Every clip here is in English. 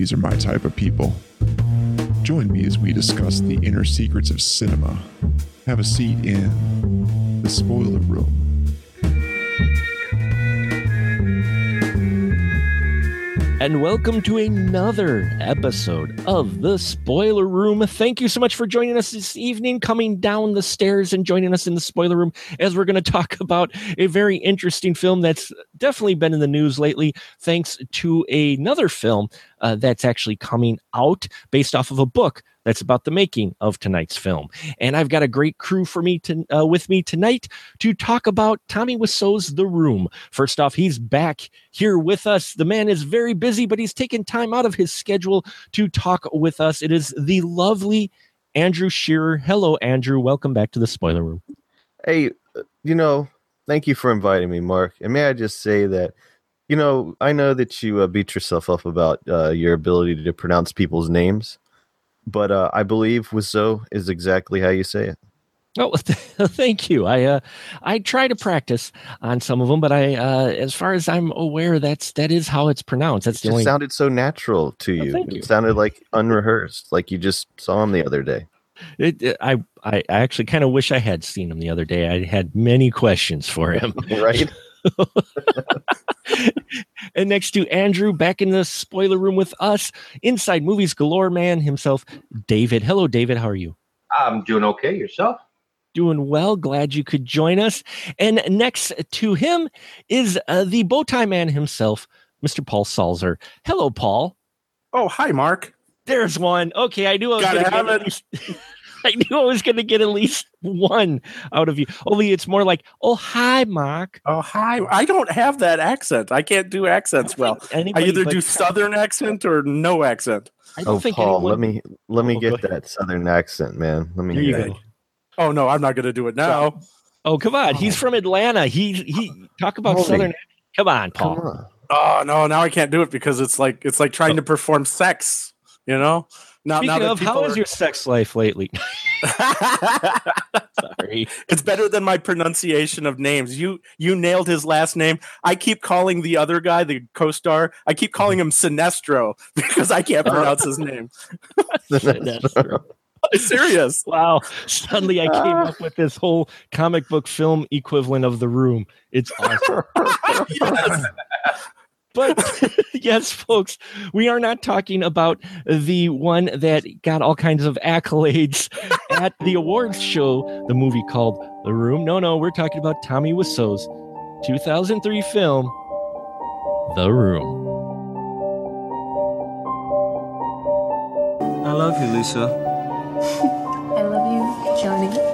these are my type of people. Join me as we discuss the inner secrets of cinema. Have a seat in the spoiler room. And welcome to another episode of the Spoiler Room. Thank you so much for joining us this evening, coming down the stairs and joining us in the Spoiler Room as we're going to talk about a very interesting film that's definitely been in the news lately, thanks to another film uh, that's actually coming out based off of a book that's about the making of tonight's film. And I've got a great crew for me to uh, with me tonight to talk about Tommy Wiseau's The Room. First off, he's back here with us. The man is very busy, but he's taken time out of his schedule to talk with us. It is the lovely Andrew Shearer. Hello, Andrew. Welcome back to the Spoiler Room. Hey, you know, thank you for inviting me, Mark. And may I just say that you know, I know that you uh, beat yourself up about uh, your ability to pronounce people's names, but uh, I believe Wiseau is exactly how you say it. Oh, thank you. I uh, I try to practice on some of them, but I, uh, as far as I'm aware, that's that is how it's pronounced. That's it the just only. sounded so natural to Oh, you. thank you. It sounded like unrehearsed, like you just saw him the other day. It, it- I I I actually kind of wish I had seen him the other day. I had many questions for him. Right? and next to Andrew, back in the spoiler room with us, inside movies galore man himself, David. Hello, David. How are you? I'm doing okay. Yourself? Doing well. Glad you could join us. And next to him is uh, the bow tie man himself, Mr. Paul Salzer. Hello, Paul. Oh, hi, Mark. There's one. Okay, I knew I was gonna have get at least, I knew I was gonna get at least one out of you. Oh, Only it's more like, oh hi, Mark. Oh, hi. I don't have that accent. I can't do accents well. I either do Southern accent or no accent. I don't Oh, think Paul, anyone- let me let me Oh, get that southern accent, man. Let me There you hear go. Oh no, I'm not going to do it now. Oh, come on. He's oh. from Atlanta. He he talk about Holy- Southern. Come on, Paul. Come on. Oh no, now I can't do it because it's like it's like trying oh. to perform sex. You know. Now, now Speaking that of, how is are- your sex life lately? Sorry. it's better than my pronunciation of names. You you nailed his last name. I keep calling the other guy, the co-star. I keep calling him Sinestro because I can't pronounce his name. Sinestro. Serious. Wow. Suddenly I came Ah. up with this whole comic book film equivalent of the room. It's awesome. Yes. But yes, folks, we are not talking about the one that got all kinds of accolades at the awards show, the movie called The Room. No, no, we're talking about Tommy Wiseau's 2003 film, The Room. I love you, Lisa. I love you, Johnny.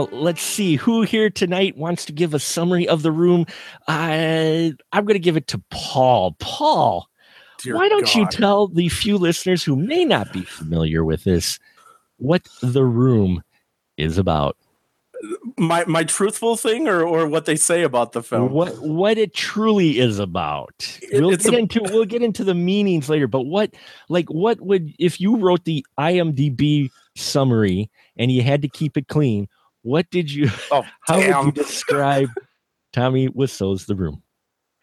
Now, let's see who here tonight wants to give a summary of the room. I I'm going to give it to Paul. Paul, Dear why don't you tell the few listeners who may not be familiar with this what the room is about? my my truthful thing, or or what they say about the film? What what it truly is about. It- we'll get a- into we'll get into the meanings later, but what like what would if you wrote the IMDb summary and you had to keep it clean, what did you Oh, how would you describe Tommy Wiseau's The Room?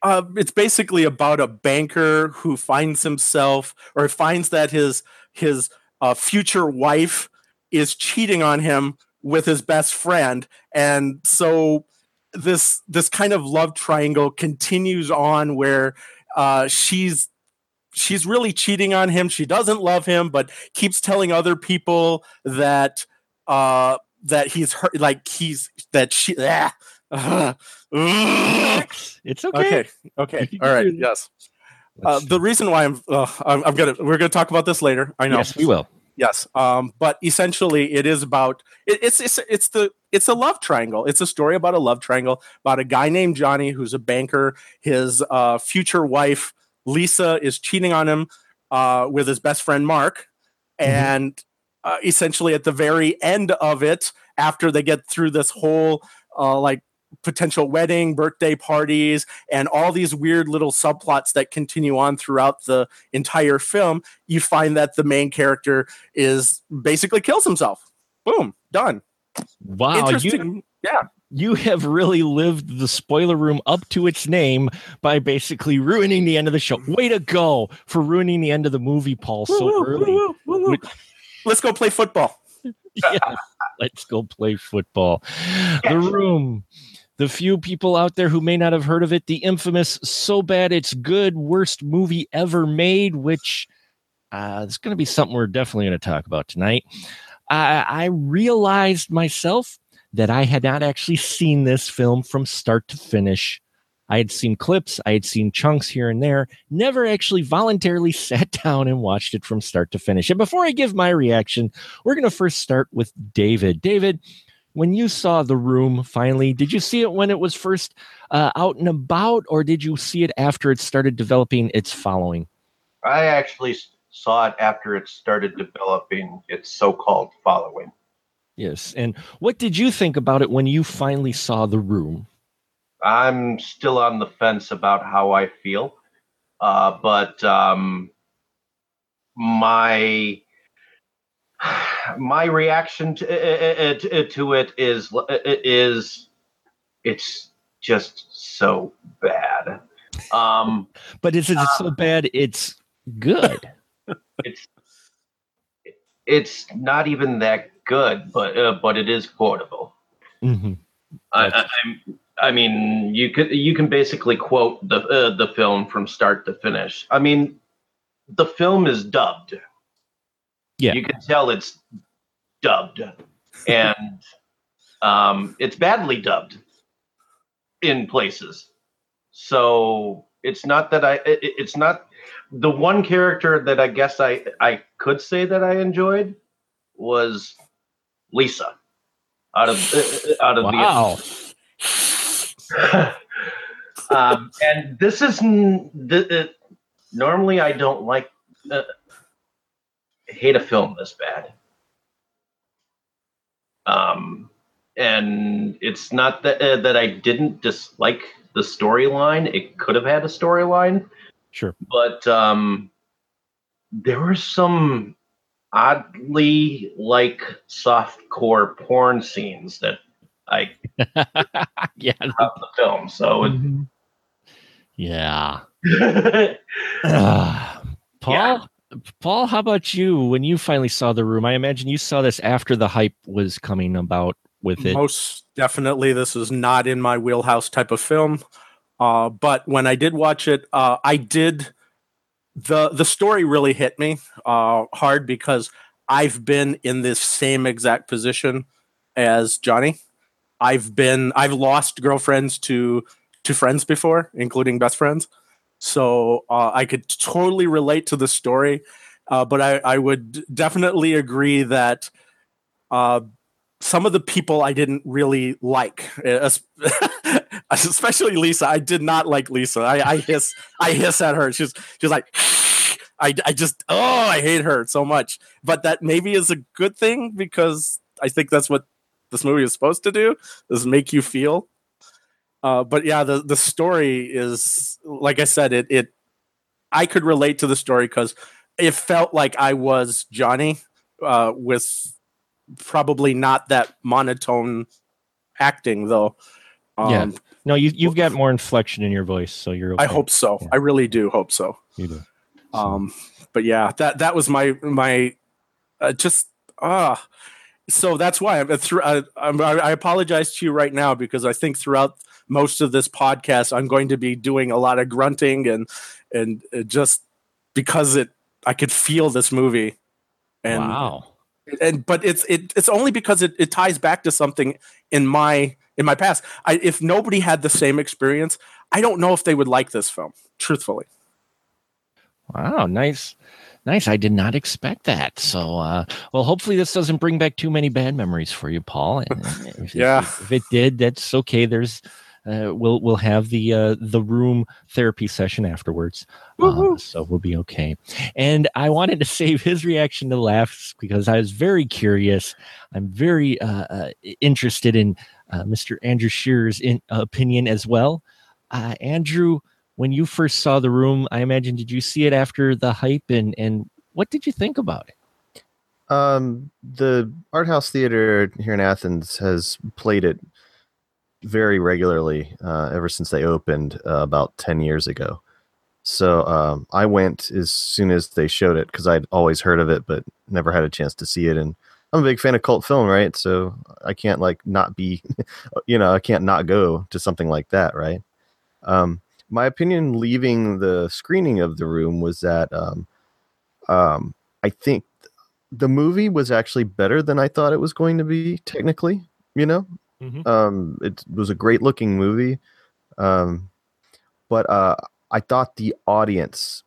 Uh, it's basically about a banker who finds himself or finds that his his uh, future wife is cheating on him with his best friend, and so this this kind of love triangle continues on where uh, she's she's really cheating on him. She doesn't love him, but keeps telling other people that uh, that he's hurt, like he's that she. Ah, uh, It's okay. Okay. Okay. All right. Yes. Uh, the reason why I'm, uh, I'm I'm gonna we're gonna talk about this later. I know. Yes, we will. Yes. Um. But essentially, it is about it, it's it's it's the it's a love triangle. It's a story about a love triangle about a guy named Johnny who's a banker. His uh, future wife Lisa is cheating on him uh, with his best friend Mark, Mhm. and uh, essentially at the very end of it, after they get through this whole uh, like potential wedding, birthday parties, and all these weird little subplots that continue on throughout the entire film, you find that the main character is basically kills himself. Boom, done. Wow, you yeah. you have really lived the spoiler room up to its name by basically ruining the end of the show. Way to go for ruining the end of the movie, Paul, so Woo, woo, early. woo, woo, woo. Let's go play football. Yes, let's go play football. The room. The few people out there who may not have heard of it, the infamous "So Bad It's Good" worst movie ever made, which uh, it's going to be something we're definitely going to talk about tonight. I, I realized myself that I had not actually seen this film from start to finish. I had seen clips, I had seen chunks here and there, never actually voluntarily sat down and watched it from start to finish. And before I give my reaction, we're going to first start with David. David, when you saw The Room finally, did you see it when it was first uh, out and about, or did you see it after it started developing its following? I actually saw it after it started developing its so-called following. Yes. And what did you think about it when you finally saw The Room? I'm still on the fence about how I feel, uh, but um, my my reaction to, uh, uh, to it is is it's just so bad. Um, But is it so bad it's good? it's it's not even that good, but uh, but it is quotable. hmm I, I, I'm- I mean, you could you can basically quote the uh, the film from start to finish. I mean, the film is dubbed. Yeah. you can tell it's dubbed, and um, it's badly dubbed in places. So it's not that I. It, it's not the one character that I guess I I could say that I enjoyed was Lisa out of uh, out of the Wow. um, and this is th- uh, normally I don't like uh, hate a film this bad. Um, and it's not that uh, that I didn't dislike the storyline. It could have had a storyline, Sure. but um, there were some oddly like softcore porn scenes that I yeah. cut the film. So it, Yeah. Mm-hmm. Ah, Paul, Paul, how about you? When you finally saw the room, I imagine you saw this after the hype was coming about with it. Most definitely, this is not in my wheelhouse type of film. Uh, but when I did watch it, uh, I did the the story really hit me uh, hard because I've been in this same exact position as Johnny. I've been I've lost girlfriends to to friends before, including best friends. So uh, I could totally relate to the story. uh, but I, I would definitely agree that uh, some of the people I didn't really like, especially Lisa. I did not like Lisa. I, I hiss, I hiss at her. She's she's like, I, I just oh I hate her so much. But that maybe is a good thing because I think that's what this movie is supposed to do is make you feel. Uh, but yeah, the the story is like I said, it it I could relate to the story because it felt like I was Johnny uh, with probably not that monotone acting though. Um, Yeah. No, you you've got more inflection in your voice, so you're. Okay. I hope so. Yeah. I really do hope so. you do. Um, but yeah, that that was my my uh, just ah. So that's why I'm, through, I, I'm, I apologize to you right now because I think throughout most of this podcast I'm going to be doing a lot of grunting and and uh, just because it I could feel this movie and wow. and but it's it, it's only because it, it ties back to something in my in my past. I, if nobody had the same experience, I don't know if they would like this film. Truthfully, Wow, nice. Nice. I did not expect that. So, uh, well, hopefully this doesn't bring back too many bad memories for you, Paul. And if, Yeah. if, if it did, that's okay. There's, uh, we'll we'll have the uh, the room therapy session afterwards, uh, so we'll be okay. And I wanted to save his reaction to laughs because I was very curious. I'm very uh, uh, interested in uh, Mr. Andrew Shearer's in, opinion as well. Uh, Andrew, when you first saw the room, I imagine did you see it after the hype and and what did you think about it? Um, the art house theater here in Athens has played it very regularly uh, ever since they opened uh, about 10 years ago. So um, I went as soon as they showed it because I'd always heard of it, but never had a chance to see it. And I'm a big fan of cult film, right? So I can't like not be, you know, I can't not go to something like that, right? Um, my opinion leaving the screening of the room was that um, um, I think the movie was actually better than I thought it was going to be. Technically, you know, Mhm. um, it was a great looking movie, um, but uh, I thought the audience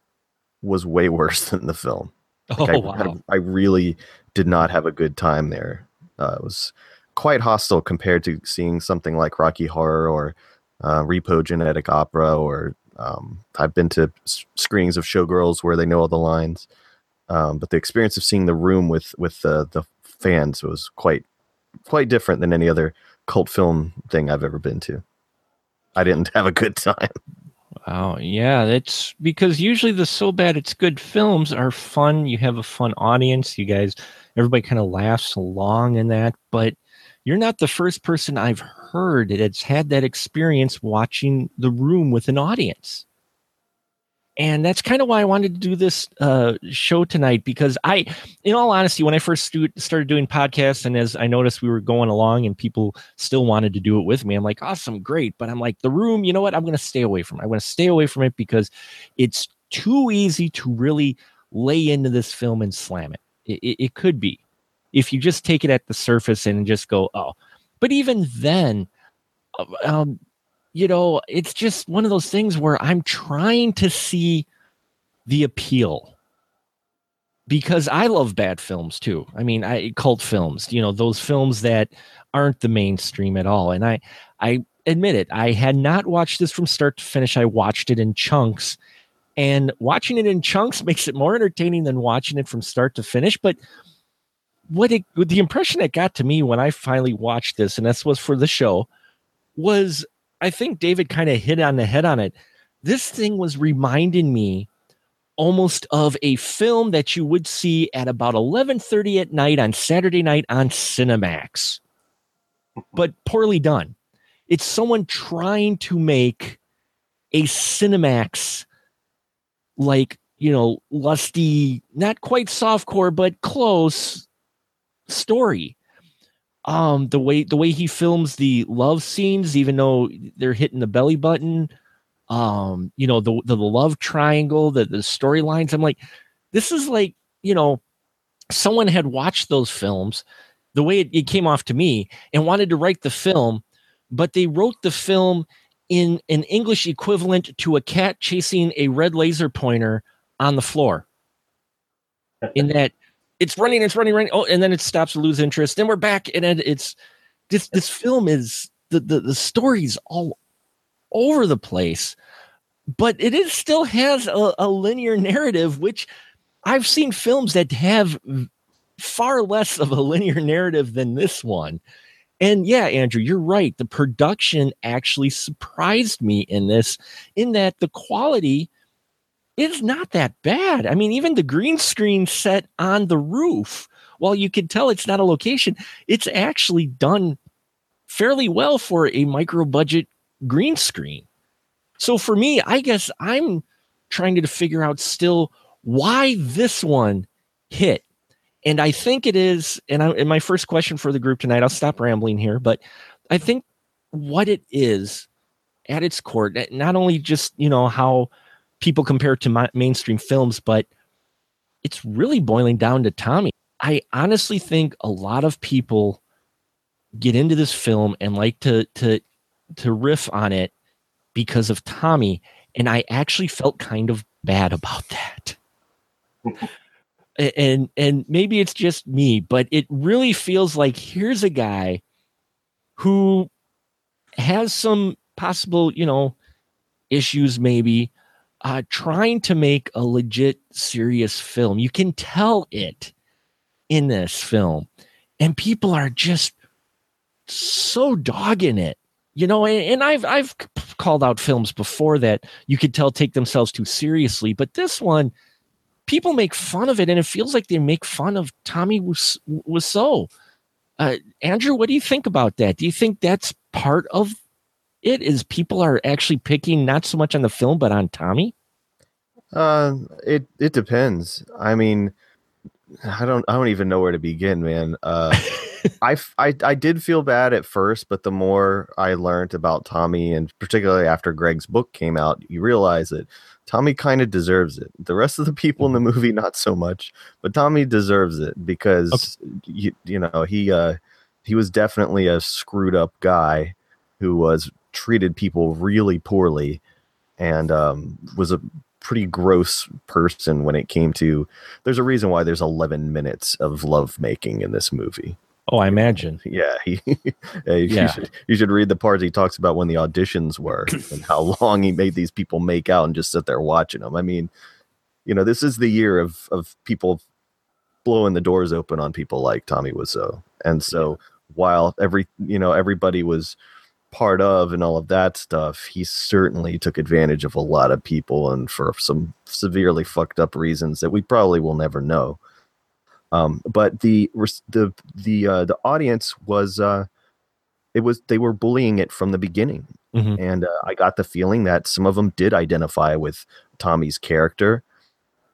was way worse than the film. Oh I, wow! had- I really did not have a good time there. Uh, it was quite hostile compared to seeing something like Rocky Horror or uh, Repo Genetic Opera, or um, I've been to screenings of Showgirls where they know all the lines. Um, but the experience of seeing the room with with the the fans was quite quite different than any other cult film thing I've ever been to. I didn't have a good time. Wow, yeah, that's because usually the so bad it's good films are fun. You have a fun audience. You guys, everybody kind of laughs along in that. But you're not the first person I've heard that's had that experience watching The Room with an audience. And that's kind of why I wanted to do this uh, show tonight because I, in all honesty, when I first stu- started doing podcasts and as I noticed we were going along and people still wanted to do it with me, I'm like, awesome, great. But I'm like, the room, you know what? I'm going to stay away from it. I'm going to stay away from it because it's too easy to really lay into this film and slam it. It, it, it could be if you just take it at the surface and just go, oh. But even then, um, you know, it's just one of those things where I'm trying to see the appeal because I love bad films too. I mean, I cult films, you know, those films that aren't the mainstream at all. And I, I admit it, I had not watched this from start to finish. I watched it in chunks, and watching it in chunks makes it more entertaining than watching it from start to finish. But what it, the impression it got to me when I finally watched this, and this was for the show, was I think David kind of hit on the head on it. This thing was reminding me almost of a film that you would see at about 11:30 at night on Saturday night on Cinemax. But poorly done. It's someone trying to make a Cinemax like, you know, lusty, not quite softcore but close story. Um the way the way he films the love scenes even though they're hitting the belly button um you know the the, the love triangle the the storylines i'm like this is like you know someone had watched those films the way it, it came off to me and wanted to write the film but they wrote the film in an english equivalent to a cat chasing a red laser pointer on the floor. In that it's running, it's running, running. Oh, and then it stops, to lose interest. Then we're back, and then it's this. This film is the the the story's all over the place, but it is still has a, a linear narrative, which I've seen films that have far less of a linear narrative than this one. And yeah, Andrew, you're right. The production actually surprised me in this, in that the quality is not that bad. I mean, even the green screen set on the roof, while you can tell it's not a location, it's actually done fairly well for a micro budget green screen. So for me, I guess I'm trying to figure out still why this one hit. And I think it is, and, I, and my first question for the group tonight, I'll stop rambling here, but I think what it is at its core, not only just, you know, how people compare to my, mainstream films, but it's really boiling down to Tommy. I honestly think a lot of people get into this film and like to to to riff on it because of Tommy, and I actually felt kind of bad about that. and and maybe it's just me, but it really feels like here's a guy who has some possible, you know, issues maybe uh trying to make a legit serious film. You can tell it in this film. And people are just so dogging it you know and, i've i've called out films before that you could tell take themselves too seriously but this one people make fun of it and it feels like they make fun of tommy so uh, andrew what do you think about that do you think that's part of it is people are actually picking not so much on the film but on tommy uh it it depends i mean i don't i don't even know where to begin man uh I, I I did feel bad at first, but the more I learned about Tommy, and particularly after Greg's book came out, you realize that Tommy kind of deserves it. The rest of the people in the Mm-hmm. movie, not so much, but Tommy deserves it because you, you know he uh, he was definitely a screwed up guy who was treated people really poorly and um, was a pretty gross person when it came to. There's a reason why there's 11 minutes of love making in this movie. oh i imagine Yeah, he, yeah, you, Yeah. should you should read the parts he talks about when the auditions were and how long he made these people make out and just sit there watching them. I mean, you know, this is the year of of people blowing the doors open on people like Tommy Wiseau. And so while every you know everybody was part of and all of that stuff, he certainly took advantage of a lot of people and for some severely fucked up reasons that we probably will never know. Um, but the the the uh, the audience was uh, it was they were bullying it from the beginning, Mhm. and uh, I got the feeling that some of them did identify with Tommy's character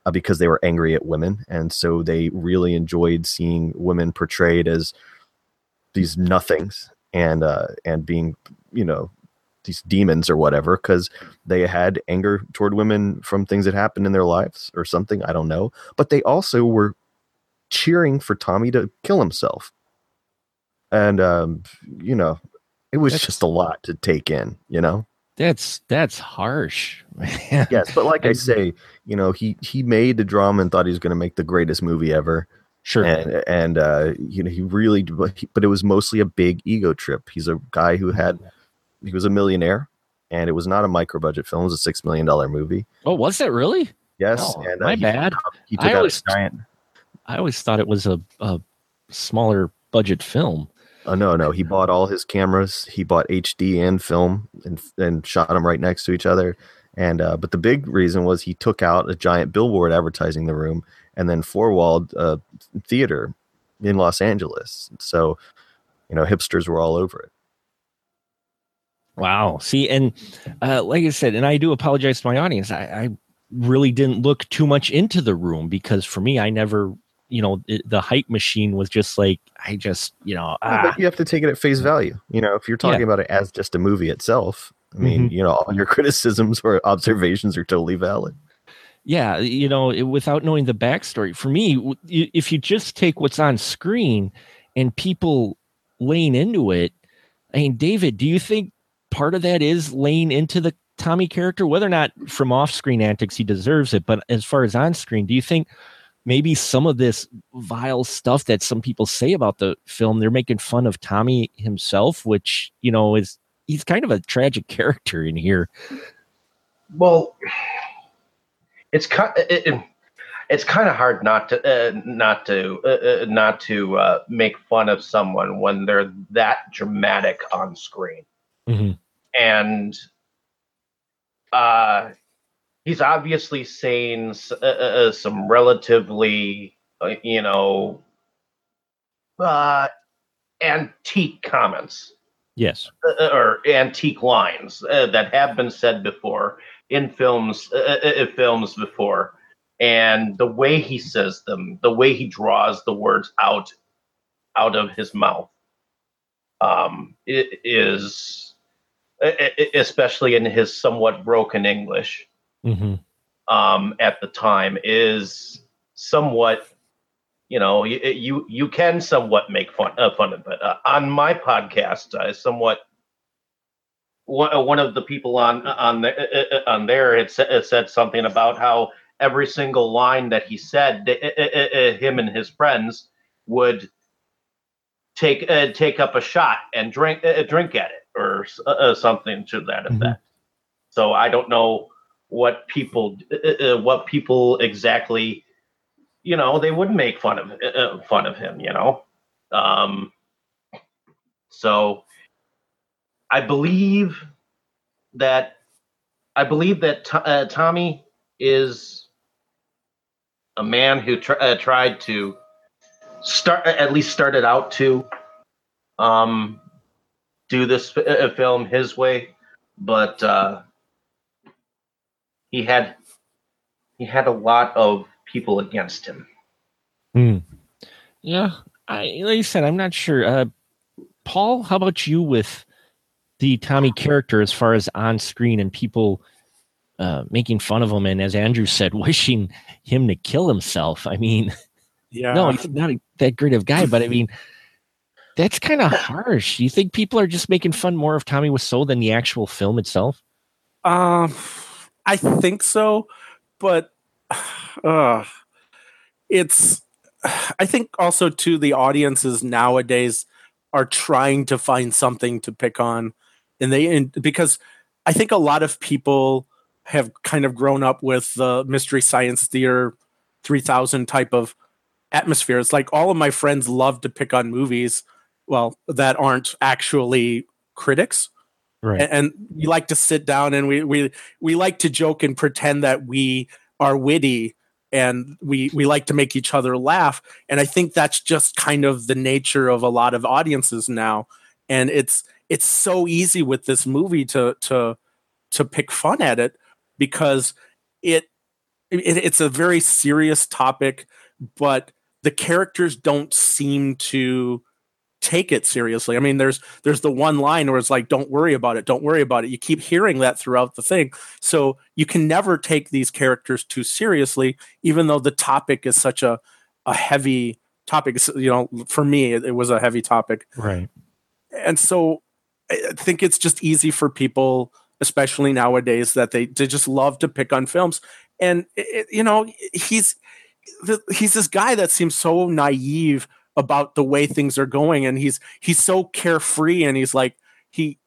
uh, because they were angry at women, and so they really enjoyed seeing women portrayed as these nothings and uh, and being you know these demons or whatever because they had anger toward women from things that happened in their lives or something i don't know. But they also were cheering for tommy to kill himself. And um you know it was That's- just a lot to take in you know? That's that's harsh man. yes but like i say you know he he made the drama and thought he was going to make the greatest movie ever sure. And and uh you know he really but it was mostly a big ego trip. He's a guy who had he was a millionaire and it was not a micro budget film. It was a six million dollar movie. Oh was that really? Yes Oh, and uh, my he, bad. he I took out always- a giant i always thought it was a, a smaller budget film. Oh no no. He bought all his cameras. He bought hd and film and and shot them right next to each other. And uh but the big reason was he took out a giant billboard advertising the room and then four walled uh theater in los angeles so you know hipsters were all over it Wow. See, and uh, like I said, and I do apologize to my audience. I, I really didn't look too much into the room because for me, I never, you know, it, the hype machine was just like, I just, you know, Yeah, ah, but you have to take it at face value. You know, if you're talking Yeah. about it as just a movie itself, I mean, you know, all your criticisms or observations are totally valid. Yeah, you know, it, without knowing the backstory, for me, if you just take what's on screen and people laying into it, I mean, David, do you think part of that is laying into the Tommy character, whether or not from off screen antics he deserves it, but as far as on screen, do you think maybe some of this vile stuff that some people say about the film, they're making fun of Tommy himself, which, you know, is he's kind of a tragic character in here. Well, it's kind it, it- it's kind of hard not to uh, not to uh, uh, not to uh, make fun of someone when they're that dramatic on screen. Mhm. and uh, he's obviously saying s- uh, uh, uh, some relatively, uh, you know, uh, antique comments Yes. uh, or antique lines uh, that have been said before in films, uh, uh, uh, films before, and the way he says them, the way he draws the words out out of his mouth, um, it is especially in his somewhat broken English hmm um, at the time is somewhat you know you you, you can somewhat make fun uh, fun of it. Uh, on my podcast i somewhat one, uh, one of the people on on the, uh, uh, on there had said, said something about how every single line that he said uh, uh, uh, uh, him and his friends would take uh, take up a shot and drink uh, drink at it or uh, uh, something to that Mhm. effect so i don't know what people uh, uh, what people exactly you know they would make fun of uh, uh, fun of him you know um so i believe that i believe that To- uh, tommy is a man who tr- uh, tried to start at least started out to um do this f- uh, film his way but uh he had he had a lot of people against him. Hmm. Yeah. I like you said, I'm not sure. Uh Paul, how about you with the Tommy character as far as on screen and people uh making fun of him and as Andrew said, wishing him to kill himself. I mean, Yeah. no, he's not a, that great of a guy, but I mean that's kind of harsh. You think people are just making fun more of Tommy Wiseau than the actual film itself? Um, I think so, but uh, it's. I think also too the audiences nowadays are trying to find something to pick on, and they and because I think a lot of people have kind of grown up with the mystery science theater three thousand type of atmosphere. It's like all of my friends love to pick on movies, well, that aren't actually critics Right. and, and we like to sit down and we we we like to joke and pretend that we are witty and we we like to make each other laugh and i think that's just kind of the nature of a lot of audiences now and it's it's so easy with this movie to to to pick fun at it because it, it it's a very serious topic but the characters don't seem to take it seriously. I mean, there's there's the one line where it's like, "Don't worry about it, don't worry about it." You keep hearing that throughout the thing, so you can never take these characters too seriously, even though the topic is such a a heavy topic. You know, for me, it, it was a heavy topic, Right. and so I think it's just easy for people, especially nowadays, that they they just love to pick on films. And it, you know, he's the, he's this guy that seems so naive about the way things are going, and he's he's so carefree, and he's like he,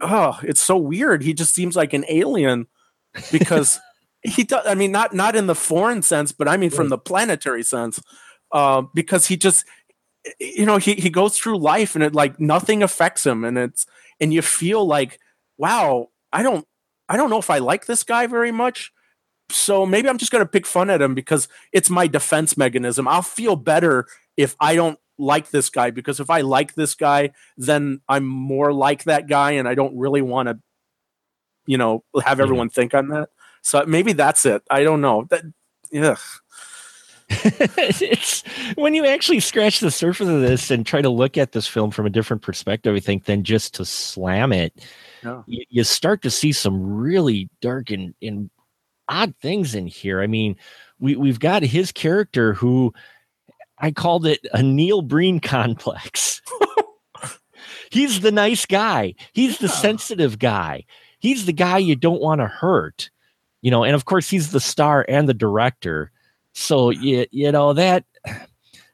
oh, it's so weird. He just seems like an alien because he does. I mean, not not in the foreign sense, but I mean from the planetary sense, uh, because he just you know he, he goes through life and it like nothing affects him and it's and you feel like wow i don't i don't know if i like this guy very much. So maybe i'm just going to pick fun at him because it's my defense mechanism. I'll feel better if i don't like this guy because if i like this guy then i'm more like that guy and i don't really want to you know have mm-hmm. everyone think on that. So maybe that's it. I don't know. That yeah it's when you actually scratch the surface of this and try to look at this film from a different perspective, I think, than just to slam it, Yeah. you, you start to see some really dark and, and odd things in here. I mean, we, we've got his character who I called it a Neil Breen complex. He's the nice guy. He's the Yeah. sensitive guy. He's the guy you don't want to hurt, you know. And of course, he's the star and the director. So you, you know that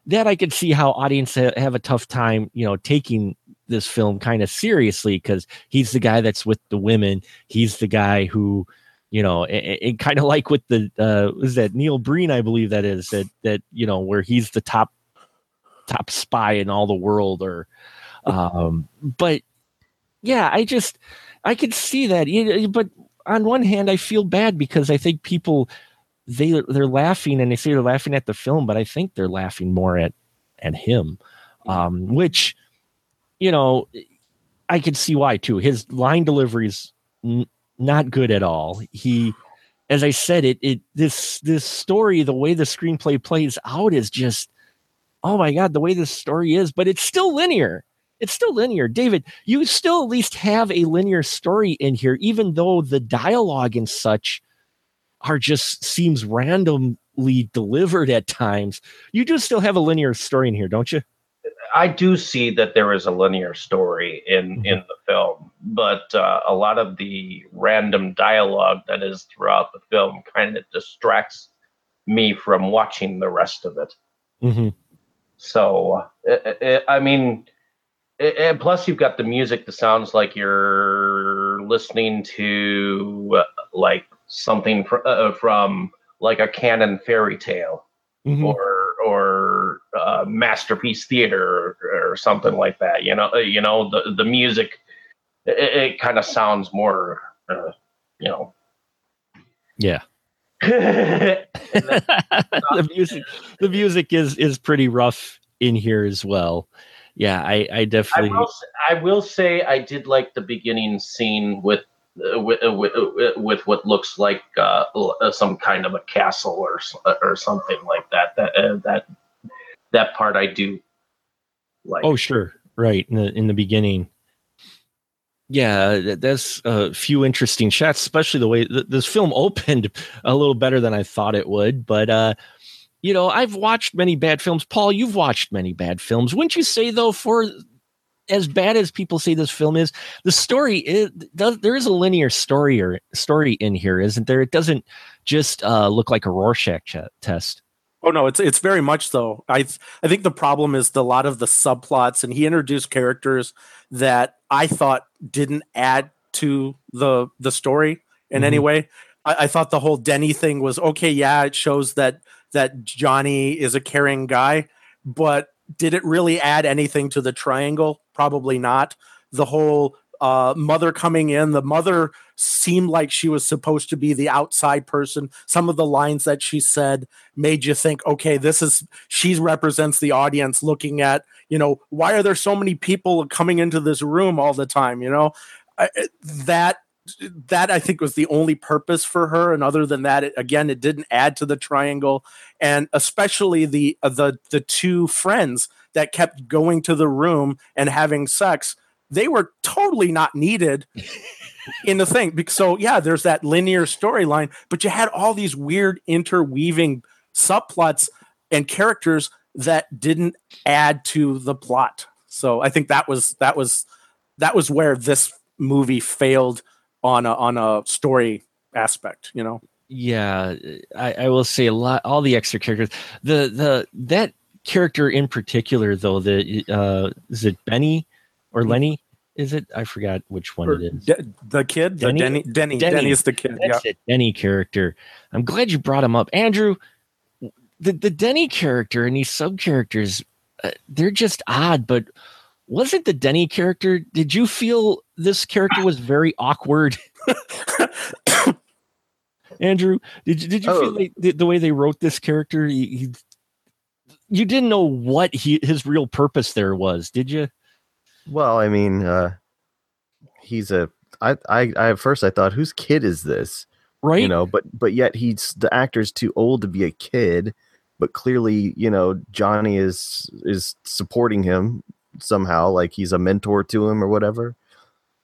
that I could see how audience ha- have a tough time, you know, taking this film kind of seriously because he's the guy that's with the women. He's the guy who, you know, and, kind of like with the uh, is that Neil Breen, I believe that is that that you know where he's the top top spy in all the world, or um, but yeah, I just I could see that, but on one hand, I feel bad because I think people they they're laughing and they say they're laughing at the film, but I think they're laughing more at at him, um, which you know I could see why too. His line delivery's n- not good at all. He, as I said, it it this this story, the way the screenplay plays out is just oh my god, the way this story is, but it's still linear. It's still linear. David, you still at least have a linear story in here, even though the dialogue and such are just seems randomly delivered at times. You do still have a linear story in here, don't you? I do see that there is a linear story in Mhm. in the film, but uh, a lot of the random dialogue that is throughout the film kind of distracts me from watching the rest of it. Mm-hmm. So, uh, uh, I mean, uh, and plus you've got the music that sounds like you're listening to uh, like something fr- uh, from like a canon fairy tale Mm-hmm. or or uh, masterpiece theater or, or something like that. You know, uh, you know the the music. It, it kind of sounds more, uh, you know. Yeah. the music the music is is pretty rough in here as well. Yeah, I I I definitely will, s- I will say I did like the beginning scene with uh, with, uh, with, uh, with what looks like uh, uh, some kind of a castle or uh, or something like that. That uh, that that part I do like. Oh, sure. Right in the in the beginning. Yeah, th- there's a few interesting shots, especially the way th- this film opened a little better than I thought it would. But uh, you know, I've watched many bad films. Paul, you've watched many bad films. Wouldn't you say though, for as bad as people say this film is, the story is does, there is a linear story or story in here, isn't there? It doesn't just uh, look like a Rorschach ch- test. Oh no, it's it's very much so. I th- I think the problem is the lot of the subplots, and he introduced characters that I thought didn't add to the the story in any way. I, I thought the whole Denny thing was okay. Yeah, it shows that that Johnny is a caring guy, but did it really add anything to the triangle? Probably not. The whole uh, mother coming in, the mother seemed like she was supposed to be the outside person. Some of the lines that she said made you think, okay, this is she represents the audience looking at, you know, why are there so many people coming into this room all the time? You know, I, that that I think was the only purpose for her, and other than that, it, again, it didn't add to the triangle, and especially the uh, the the two friends that kept going to the room and having sex. They were totally not needed in the thing. So yeah, there's that linear storyline, but you had all these weird interweaving subplots and characters that didn't add to the plot. So I think that was that was that was where this movie failed on a on a story aspect, you know. yeah I, I will say a lot all the extra characters the the that character in particular though the uh is it benny or lenny is it i forgot which one Or it is De- the kid, the Denny? Denny, Denny, Denny. Denny is the kid. Yeah. it denny character i'm glad you brought him up andrew the the denny character and these sub characters uh, they're just odd but wasn't the denny character did you feel this character was very awkward Andrew, did you did you Oh. feel like the, the way they wrote this character? He, he- you didn't know what he his real purpose there was, did you? Well, I mean, uh, he's a. I, I, I at first I thought, whose kid is this? Right? You know, but but yet he's the actor's too old to be a kid. But clearly, you know, Johnny is is supporting him somehow, like he's a mentor to him or whatever.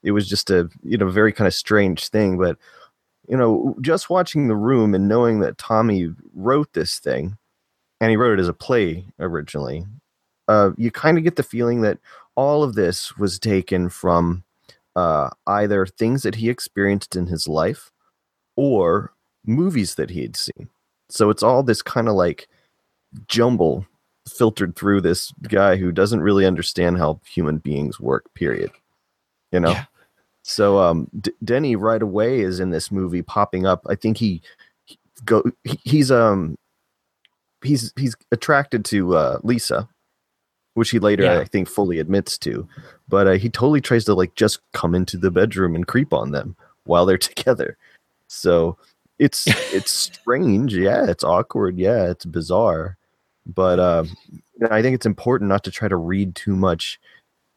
It was just a you know very kind of strange thing, but you know, just watching the room and knowing that Tommy wrote this thing, and he wrote it as a play originally, uh, you kind of get the feeling that all of this was taken from uh, either things that he experienced in his life or movies that he had seen. So it's all this kind of like jumble filtered through this guy who doesn't really understand how human beings work. Period. You know. Yeah. So um, D- Denny right away is in this movie popping up. I think he, he go he, he's um he's he's attracted to uh, Lisa, which he later Yeah. I think fully admits to, but uh, he totally tries to like just come into the bedroom and creep on them while they're together. So it's it's strange, yeah, it's awkward, yeah, it's bizarre, but um, I think it's important not to try to read too much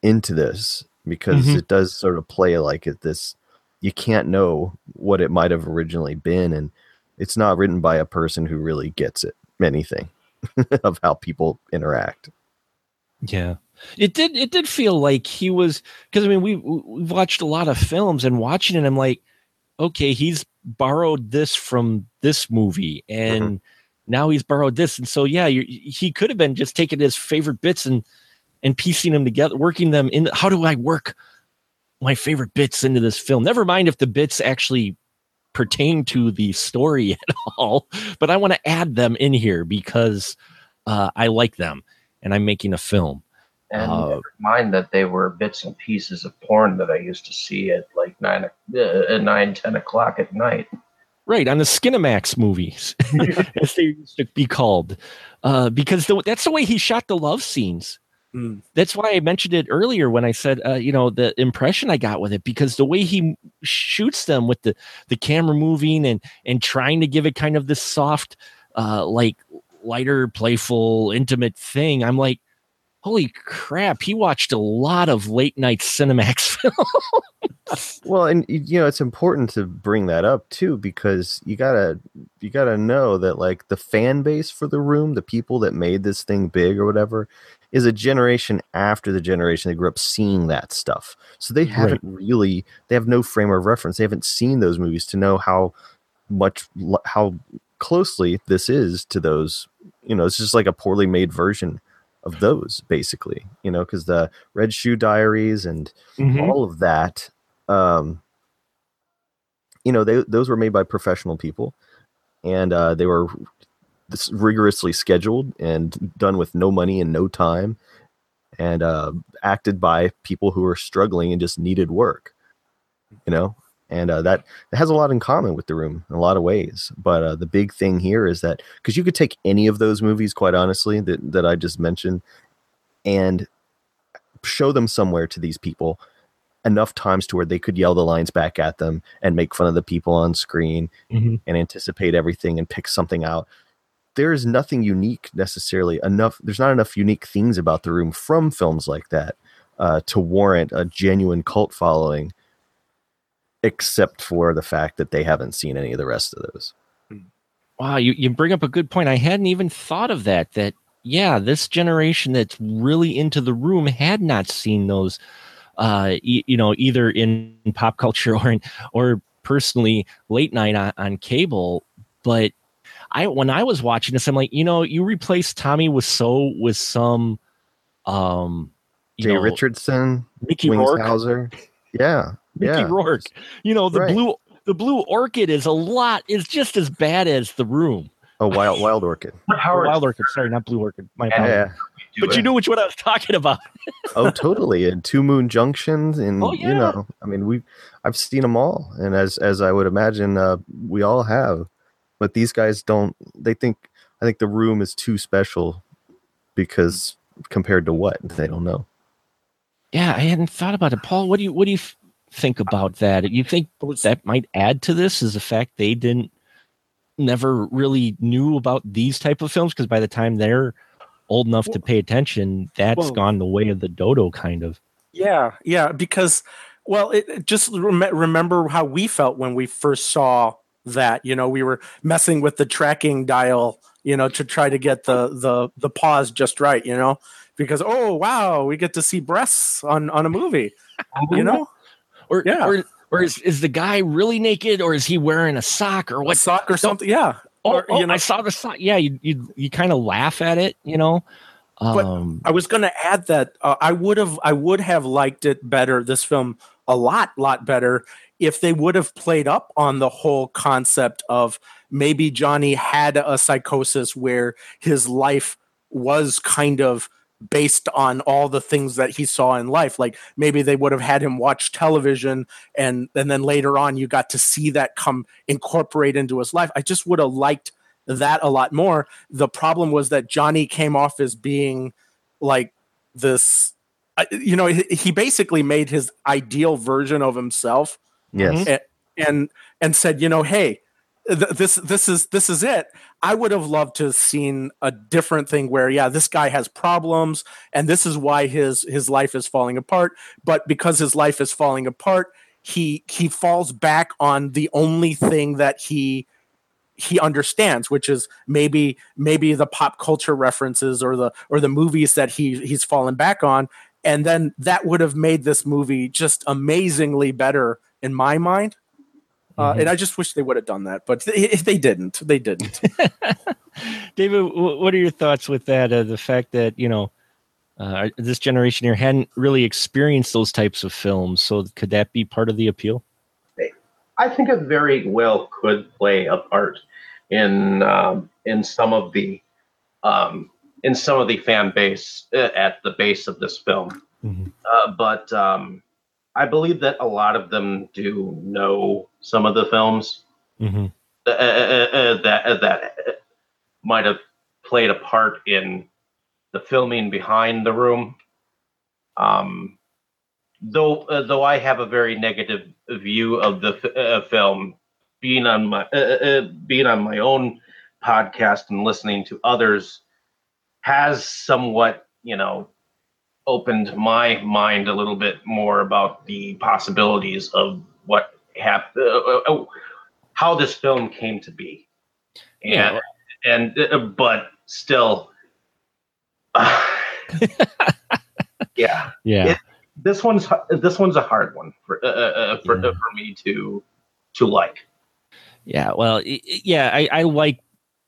into this because Mhm. it does sort of play like it this you can't know what it might have originally been and it's not written by a person who really gets it anything of how people interact Yeah. It did it did feel like he was because I mean we we've watched a lot of films and watching it I'm like okay he's borrowed this from this movie and now he's borrowed this. And so yeah he could have been just taking his favorite bits and and piecing them together working them in how do I work my favorite bits into this film? Never mind if the bits actually pertain to the story at all but I want to add them in here because uh, I like them and I'm making a film. And Uh, never mind that they were bits and pieces of porn that I used to see at like nine, o- uh, nine, ten o'clock at night. Right on the Skinamax movies, as they used to be called, uh, because the, that's the way he shot the love scenes. Mm. That's why I mentioned it earlier when I said, uh, you know, the impression I got with it, because the way he shoots them with the the camera moving and and trying to give it kind of this soft, uh, like lighter, playful, intimate thing. I'm like, holy crap! He watched a lot of late night Cinemax films. well and you know it's important to bring that up too because you gotta you gotta know that like the fan base for the room the people that made this thing big or whatever is a generation after the generation that grew up seeing that stuff so they haven't really they have no frame of reference they haven't seen those movies to know how much how closely this is to those you know it's just like a poorly made version of those basically you know because the red shoe diaries and all of that um you know they those were made by professional people and uh they were this rigorously scheduled and done with no money and no time and uh acted by people who were struggling and just needed work you know and uh, that that has a lot in common with the room in a lot of ways but uh, the big thing here is that because you could take any of those movies quite honestly that, that i just mentioned and show them somewhere to these people enough times to where they could yell the lines back at them and make fun of the people on screen Mhm. and anticipate everything and pick something out. There is nothing unique necessarily enough. There's not enough unique things about the room from films like that uh, to warrant a genuine cult following, except for the fact that they haven't seen any of the rest of those. Wow, you, you bring up a good point. I hadn't even thought of that. That yeah, this generation that's really into the room had not seen those, uh, e- you know, either in pop culture or in, or personally late night on, on cable. But I when I was watching this, I'm like, you know, you replace Tommy Wiseau with some, um, you Jay know, Richardson, Mickey Rourke. Yeah. Mickey yeah. Rourke. You know, the Right. blue the blue orchid is a lot is just as bad as the room. Oh, Wild Wild Orchid. But Howard, Wild Orchid, sorry, not Blue Orchid. My Yeah. apologies. Yeah. do But you knew which one I was talking about. oh totally and two moon junctions and Oh, you know i mean we i've seen them all and as as i would imagine uh we all have but these guys don't they think i think the room is too special because compared to what they don't know Yeah, I hadn't thought about it. Paul, what do you what do you think uh, about that? You think that might add to this is the fact they didn't never really knew about these type of films because by the time they're old enough to pay attention, that's Well- gone the way of the dodo kind of. Yeah, yeah, because well, it, it just rem- remember how we felt when we first saw that. You know, we were messing with the tracking dial, you know, to try to get the the the pause just right. You know, because oh wow, we get to see breasts on on a movie. You know, Or Yeah. or or is, is the guy really naked or is he wearing a sock or what what? sock or something. Yeah, Oh, or, oh, you know- I saw the sock. Yeah, you you, you kind of laugh at it, you know. But Um, I was going to add that uh, I would have I would have liked it better this film a lot lot better if they would have played up on the whole concept of maybe Johnny had a psychosis where his life was kind of based on all the things that he saw in life. Like maybe they would have had him watch television and and then later on you got to see that come incorporate into his life. I just would have liked that a lot more. The problem was that johnny came off as being like this you know he, basically made his ideal version of himself Yes. and and, and said you know hey th- this this is this is it. I would have loved to have seen a different thing where yeah this guy has problems and this is why his his life is falling apart. But because his life is falling apart he he falls back on the only thing that he he understands which is maybe maybe the pop culture references or the or the movies that he he's fallen back on. And then that would have made this movie just amazingly better in my mind uh, and I just wish they would have done that, but they, they didn't. They didn't. David, wh- what are your thoughts with that? Uh, the fact that you know uh, this generation here hadn't really experienced those types of films, so could that be part of the appeal? I think it very well could play a part in um, in some of the um, in some of the fan base uh, at the base of this film. Mhm. Uh, but um, I believe that a lot of them do know some of the films Mm-hmm. uh, uh, uh, uh, that that might have played a part in the filming behind the room. Um, though uh, though I have a very negative view of the f- uh, film, being on my being on my own podcast and listening to others has somewhat you know opened my mind a little bit more about the possibilities of what happened, uh, uh, uh, how this film came to be, and Yeah. and uh, but still, yeah Yeah, It- this one's this one's a hard one for uh, uh, for, Yeah. uh, for me to to like. yeah. Well, yeah, I, I like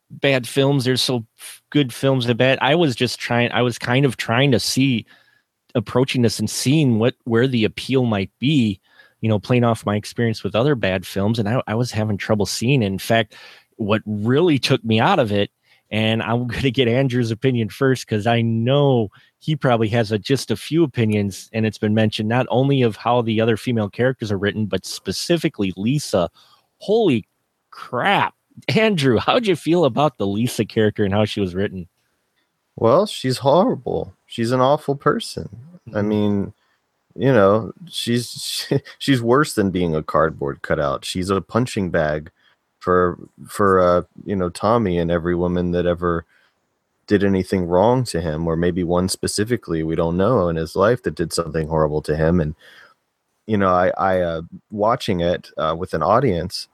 bad films. There's so good films that bad. I was just trying. I was kind of trying to see approaching this and seeing what where the appeal might be. You know, playing off my experience with other bad films, and I, I was having trouble seeing. it. In fact, what really took me out of it, and I'm going to get Andrew's opinion first because I know he probably has a, just a few opinions, and it's been mentioned not only of how the other female characters are written, but specifically Lisa. Holy crap, Andrew! How'd you feel about the Lisa character and how she was written? Well, she's horrible. She's an awful person. I mean, you know, she's she's worse than being a cardboard cutout. She's a punching bag for for uh, you know, Tommy and every woman that ever did anything wrong to him or maybe one specifically we don't know in his life that did something horrible to him and you know, I I uh watching it uh, with an audience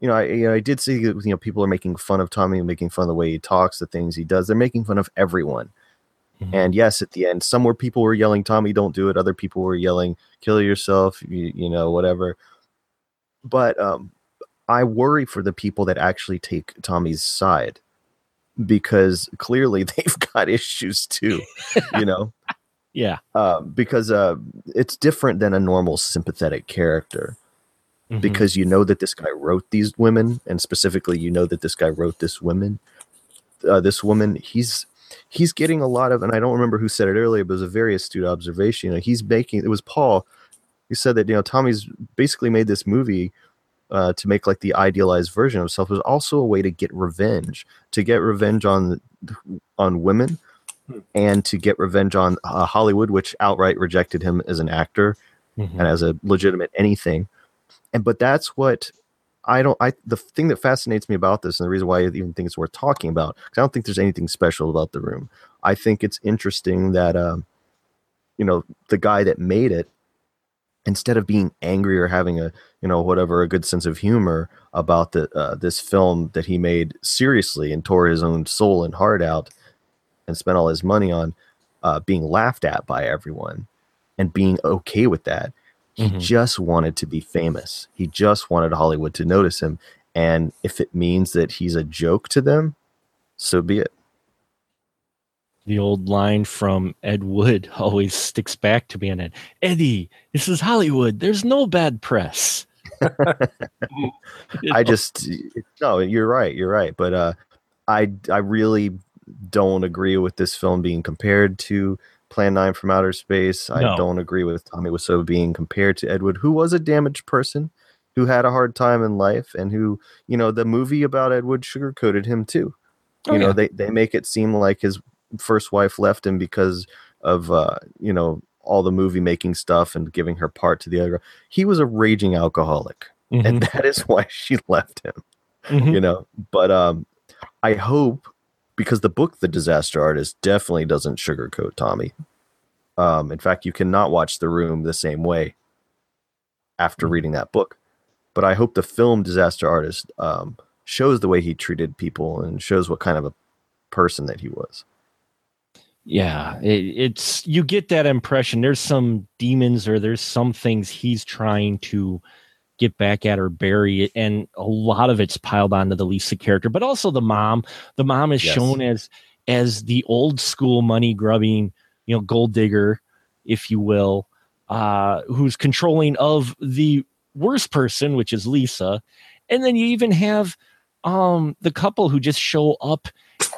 you know, I you know, I did see that, you know people are making fun of Tommy, making fun of the way he talks, the things he does. They're making fun of everyone. Mhm. And yes, at the end, some were people were yelling, "Tommy, don't do it." Other people were yelling, "Kill yourself," you, you know, whatever. But um, I worry for the people that actually take Tommy's side because clearly they've got issues too. you know, Yeah, uh, because uh, it's different than a normal sympathetic character Mhm. because you know that this guy wrote these women and specifically you know that this guy wrote this woman uh, this woman he's he's getting a lot of and i don't remember who said it earlier but it was a very astute observation you know he's making it was paul who said that you know tommy's basically made this movie uh, to make like the idealized version of himself it was also a way to get revenge to get revenge on on women and to get revenge on uh, hollywood which outright rejected him as an actor Mhm. and as a legitimate anything. And but that's what I don't. I the thing that fascinates me about this, and the reason why I even think it's worth talking about, because I don't think there's anything special about the room. I think it's interesting that um, you know, the guy that made it, instead of being angry or having a you know whatever a good sense of humor about the uh, this film that he made seriously and tore his own soul and heart out and spent all his money on, uh, being laughed at by everyone and being okay with that. He Mhm. just wanted to be famous. He just wanted Hollywood to notice him. And if it means that he's a joke to them, so be it. The old line from Ed Wood always sticks back to me on it. Eddie, this is Hollywood. There's no bad press. You I just no, you're right, you're right. But uh, I I really don't agree with this film being compared to Plan Nine from Outer Space. I don't agree with Tommy Wiseau being compared to Ed Wood, who was a damaged person, who had a hard time in life, and who you know the movie about Ed Wood sugarcoated him too. You Oh, know yeah. they they make it seem like his first wife left him because of uh, you know all the movie making stuff and giving her part to the other. Girl. He was a raging alcoholic, and Mhm, that is why she left him mhm. you know but um i hope because the book the disaster artist definitely doesn't sugarcoat tommy. Um in fact you cannot watch the room the same way after reading that book. But i hope the film disaster artist um shows the way he treated people and shows what kind of a person that he was. Yeah, it, it's you get that impression. There's some demons or there's some things he's trying to get back at or bury it, and a lot of it's piled onto the Lisa character, but also the mom. The mom is Yes. shown as as the old school money grubbing, you know, gold digger, if you will, uh, who's controlling of the worst person, which is Lisa, and then you even have um the couple who just show up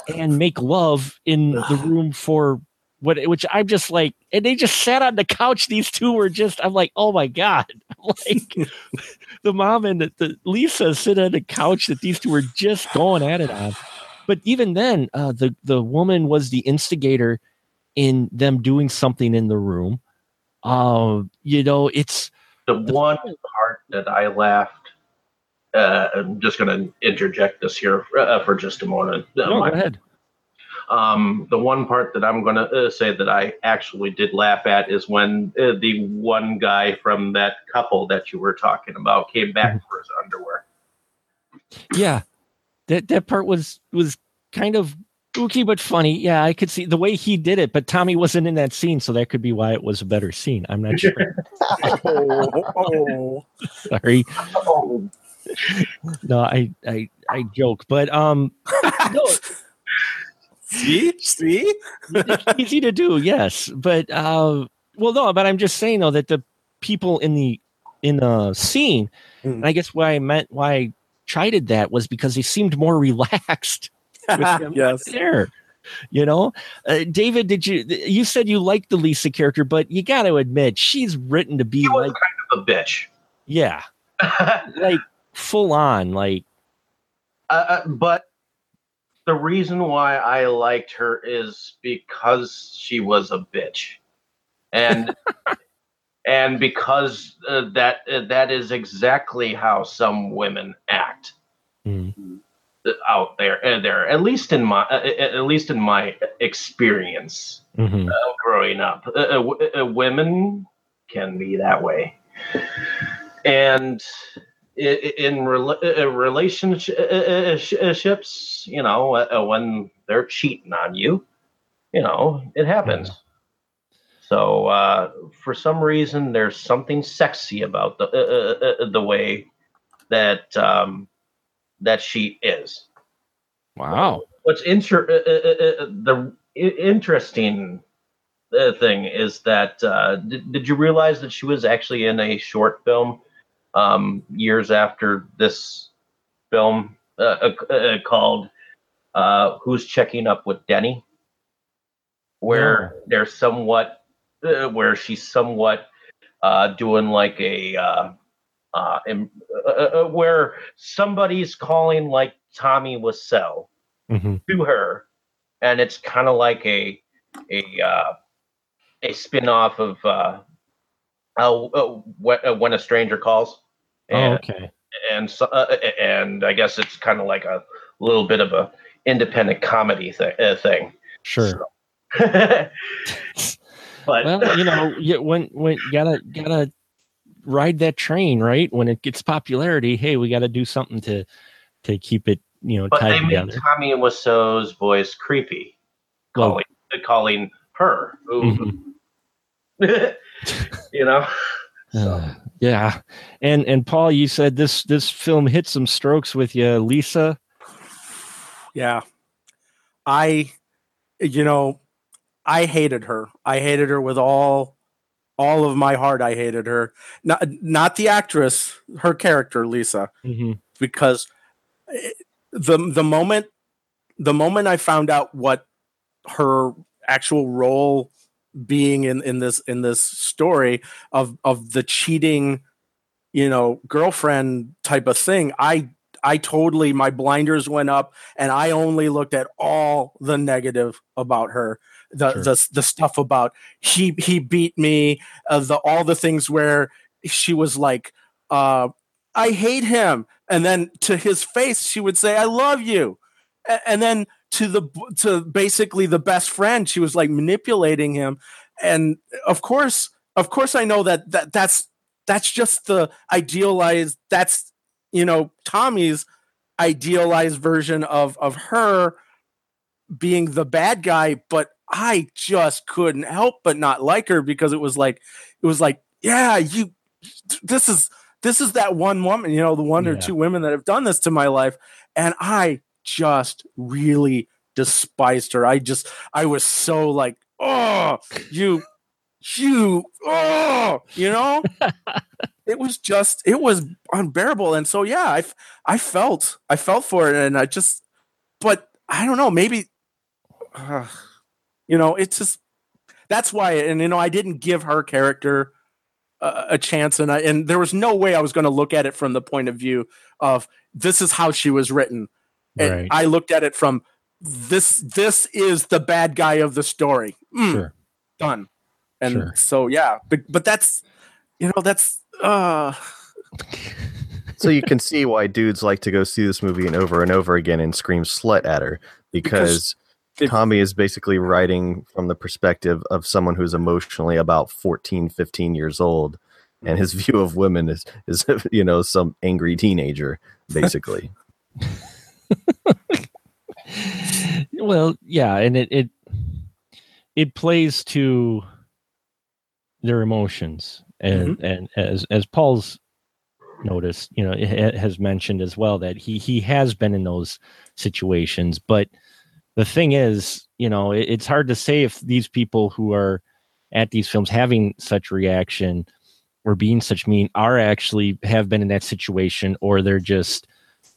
and make love in the room for what which I'm just like and they just sat on the couch. These two were just I'm like oh my god. Like the mom and the, the Lisa sit on the couch that these two were just going at it on. But even then uh the the woman was the instigator in them doing something in the room. Um you know it's The one part that I laughed, uh, I'm just going to interject this here uh, for just a moment. Uh, no, my- go ahead Um, the one part that I'm going to uh, say that I actually did laugh at is when uh, the one guy from that couple that you were talking about came back Mm-hmm. for his underwear. yeah that that part was was kind of spooky but funny yeah i could see the way he did it but tommy wasn't in that scene so that could be why it was a better scene i'm not sure oh, oh. sorry Oh, no i i i joke but um no See, see, easy to do yes but uh well no but i'm just saying though that the people in the in the scene Mm. and i guess why i meant why i chided that was because they seemed more relaxed with him yes. there. You know, uh, David, did you? You said you liked the Lisa character, but you got to admit she's written to be he was like, kind of a bitch. yeah, like full on, like Uh, uh, but the reason why I liked her is because she was a bitch, and and because uh, that uh, that is exactly how some women act mm, out there. Uh, there, at least in my uh, uh, at least in my experience mhm. uh, growing up, uh, uh, w- uh, women can be that way, and in rela- relationships, you know, uh, uh, when they're cheating on you, you know, it happens. So uh, for some reason, there's something sexy about the uh, uh, uh, the way that um, that she is. wow, What's inter- the interesting uh, thing is that uh, did, did you realize that she was actually in a short film um, years after this film uh, uh, uh, called uh, "Who's Checking Up with Denny," where No. they're somewhat uh, where she's somewhat uh, doing like a uh, uh, uh, where somebody's calling like Tommy Wiseau Mhm. to her, and it's kind of like a a uh, a spin off of when a stranger calls, oh, and okay, and so, uh, and I guess it's kind of like a little bit of a independent comedy th- uh, thing. sure. but Well, you know, you, when when you gotta gotta ride that train, right? When it gets popularity, hey, we got to do something to to keep it, you know, but they tied made together. Tommy Wiseau's voice creepy, Well- calling calling her. Ooh. Mhm. you know. Uh, yeah, and and Paul, you said this this film hit some strokes with you, Lisa. Yeah. I, you know, I hated her. I hated her with all all of my heart. I hated her. Not not the actress, her character, Lisa, Mhm. because eh, the the moment the moment I found out what her actual role being in in this in this story of of the cheating you know girlfriend type of thing i i totally my blinders went up and i only looked at all the negative about her the Sure. the, the stuff about he he beat me uh, the all the things where she was like uh i hate him and then to his face she would say i love you A- and then to the to basically the best friend. She was like manipulating him. And of course of course i know that that that's that's just the idealized that's you know tommy's idealized version of of her being the bad guy but i just couldn't help but not like her because it was like it was like yeah you this is this is that one woman you know the one or two women that have done this to my life. And i just really despised her. I just i was so like oh you you oh you know? It was just it was unbearable. And so yeah I I felt i felt for it. And i just but i don't know maybe uh, you know it's just that's why and you know i didn't give her character a, a chance. And I, and there was no way i was going to look at it from the point of view of this is how she was written and Right. i looked at it from this this is the bad guy of the story Mm, Sure. done and Sure. so yeah but, but that's you know that's uh So you can see why dudes like to go see this movie and over and over again and scream slut at her because, Because Tommy is basically writing from the perspective of someone who's emotionally about 14, 15 years old. And his view of women is, is you know, some angry teenager, basically. well yeah and it it it plays to their emotions and mm-hmm. and as as paul's noticed you know it has mentioned as well that he he has been in those situations but the thing is you know it, it's hard to say if these people who are at these films having such reaction or being such mean are actually have been in that situation or they're just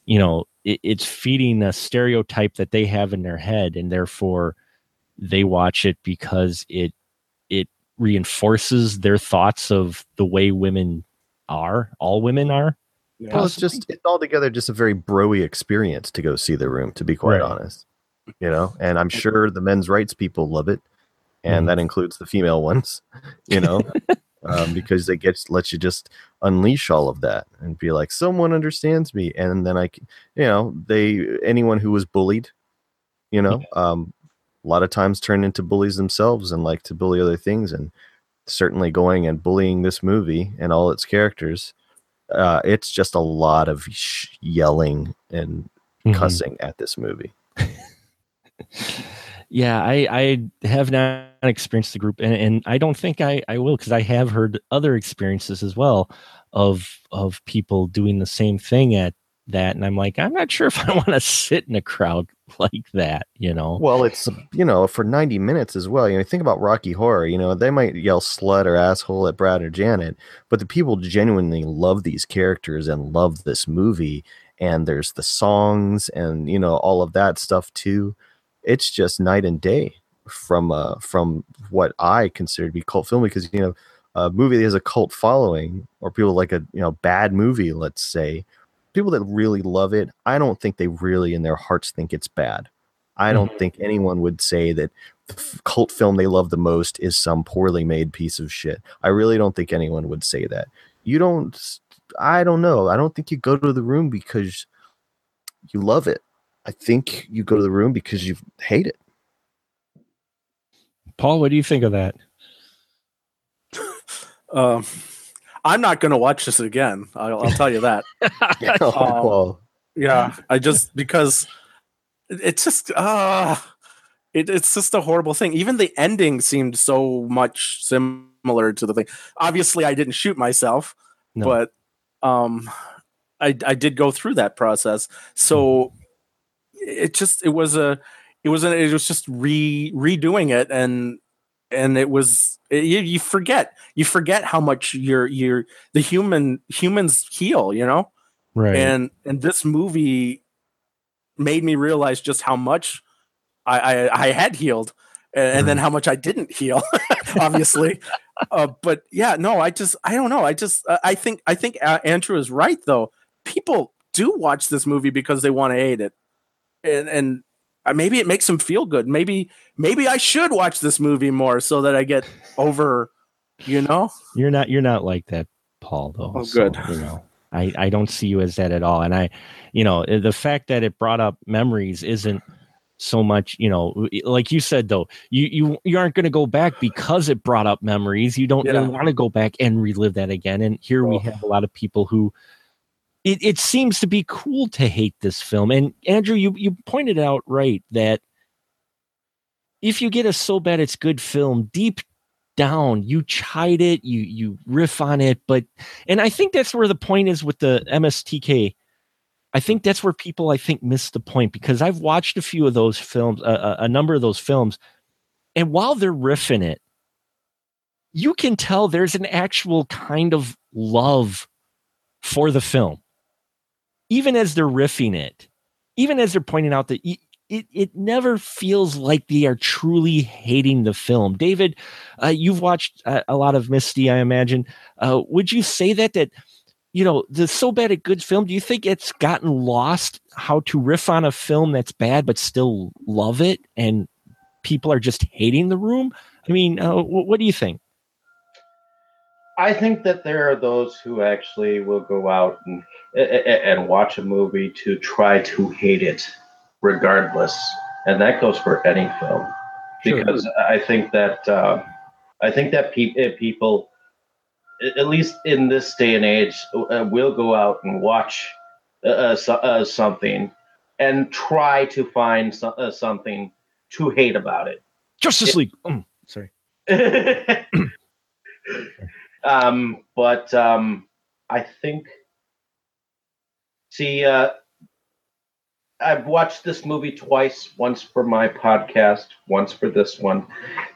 you know it, it's feeding a stereotype that they have in their head and therefore they watch it because it it reinforces their thoughts of the way women are all women are Well, it's just it's altogether just a very broy experience to go see the room, to be quite Right. honest. You know, and I'm sure the men's rights people love it, and Mhm. that includes the female ones. You know, um, because they get lets you just unleash all of that and be like, someone understands me, and then I, you know, they anyone who was bullied, you know, um, a lot of times turn into bullies themselves and like to bully other things, and certainly going and bullying this movie and all its characters uh, it's just a lot of sh- yelling and Mhm. cussing at this movie. yeah i i have not experienced the group and, and i don't think i i will because i have heard other experiences as well of of people doing the same thing at that and i'm like i'm not sure if i want to sit in a crowd like that you know Well, it's you know for ninety minutes as well. You know, think about Rocky Horror. You know, they might yell slut or asshole at Brad or Janet, but the people genuinely love these characters and love this movie. And there's the songs and you know all of that stuff too. It's just night and day from uh from what I consider to be cult film because you know a movie that has a cult following or people like a you know bad movie, let's say, people that really love it, I don't think they really in their hearts think it's bad. I don't think anyone would say that the f- cult film they love the most is some poorly made piece of shit. I really don't think anyone would say that. You don't I don't know. I don't think you go to the room because you love it. I think you go to the room because you hate it. paul what do you think of that? Um i'm not going to watch this again. I'll, I'll tell you that. Oh, Um, yeah i just because it's just uh it, it's just a horrible thing. Even the ending seemed so much similar to the thing. Obviously i didn't shoot myself No. but um i i did go through that process. So it just it was a it was it was just re redoing it and and it was you, you forget you forget how much you're you're the human humans heal you know Right. and and this movie made me realize just how much I I, I had healed, and, then how much I didn't heal, obviously. uh, but yeah, no, I just I don't know. I just uh, I think I think uh, Andrew is right though. People do watch this movie because they want to hate it, and and uh, maybe it makes them feel good. Maybe maybe I should watch this movie more so that I get over. You know, You're not you're not like that, Paul. Though. Oh, So, good. you know, I I don't see you as that at all. And I, you know, eh, the fact that it brought up memories isn't so much. You know, like you said though, you you you aren't going to go back because it brought up memories. You don't Yeah. really want to go back and relive that again. And here we Oh. have a lot of people who. It, it seems to be cool to hate this film. And Andrew, you, you pointed out right that if you get a so bad it's good film deep down you chide it you you riff on it. But and i think that's where the point is with the MST3K i think that's where people i think miss the point because i've watched a few of those films a, a number of those films and while they're riffing it you can tell there's an actual kind of love for the film even as they're riffing it even as they're pointing out that it, it never feels like they are truly hating the film david uh, you've watched uh, a lot of Misty, I imagine. Uh, would you say that that you know the so bad at good film? Do you think it's gotten lost how to riff on a film that's bad but still love it, and people are just hating the room? I mean, uh, what do you think? I think that there are those who actually will go out and and watch a movie to try to hate it, regardless, and that goes for any film. Sure. Because I think that uh, I think that pe- uh, people, at least in this day and age, uh, will go out and watch uh, uh, so- uh, something and try to find so- uh, something to hate about it. Justice League. Mm, sorry. um, but um, I think, see, uh, I've watched this movie twice. Once for my podcast, once for this one,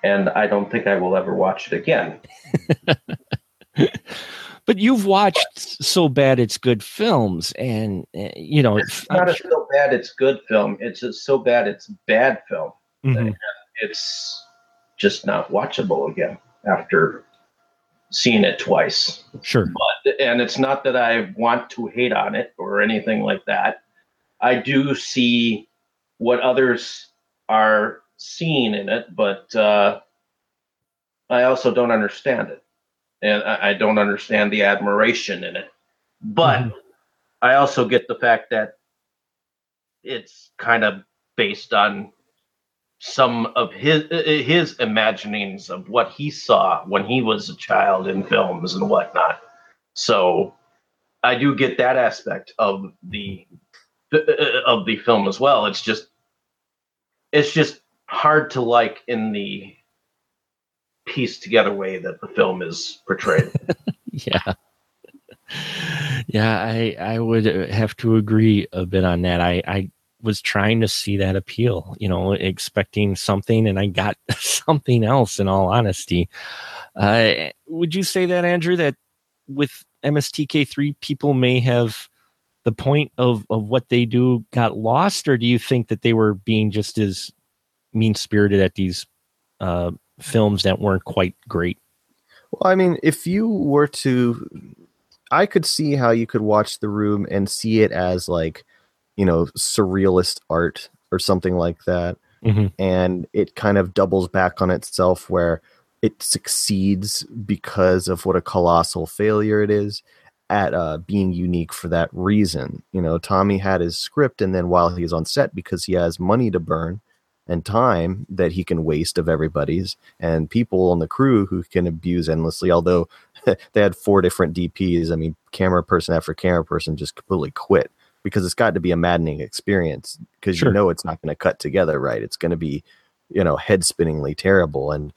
and I don't think I will ever watch it again. But you've watched so bad it's good films, and uh, you know, It's not a so bad it's good film. It's a so bad it's bad film. Mhm. It's just not watchable again after seeing it twice. sure. but and it's not that I want to hate on it or anything like that. I do see what others are seeing in it, but uh, I also don't understand it, and I, I don't understand the admiration in it. But Mhm. I also get the fact that it's kind of based on some of his uh, uh, his imaginings of what he saw when he was a child in films and whatnot. So I do get that aspect of the uh, of the film as well. It's just it's just hard to like in the pieced together way that the film is portrayed. Yeah. Yeah, I I would uh, have to agree a bit on that. I I was trying to see that appeal, you know, expecting something and I got something else in all honesty. Uh would you say that Andrew that with MST3K people may have the point of of what they do got lost or do you think that they were being just as mean-spirited at these uh films that weren't quite great? Well, I mean, if you were to, I could see how you could watch The Room and see it as like, you know, surrealist art or something like that. Mhm. And it kind of doubles back on itself where it succeeds because of what a colossal failure it is at uh, being unique for that reason. You know, Tommy had his script, and then while he's on set, because he has money to burn and time that he can waste of everybody's, and people on the crew who can abuse endlessly. Although they had four different DPs, I mean, camera person after camera person just completely quit because it's got to be a maddening experience because Sure. you know it's not going to cut together right. It's going to be, you know, head spinningly terrible. And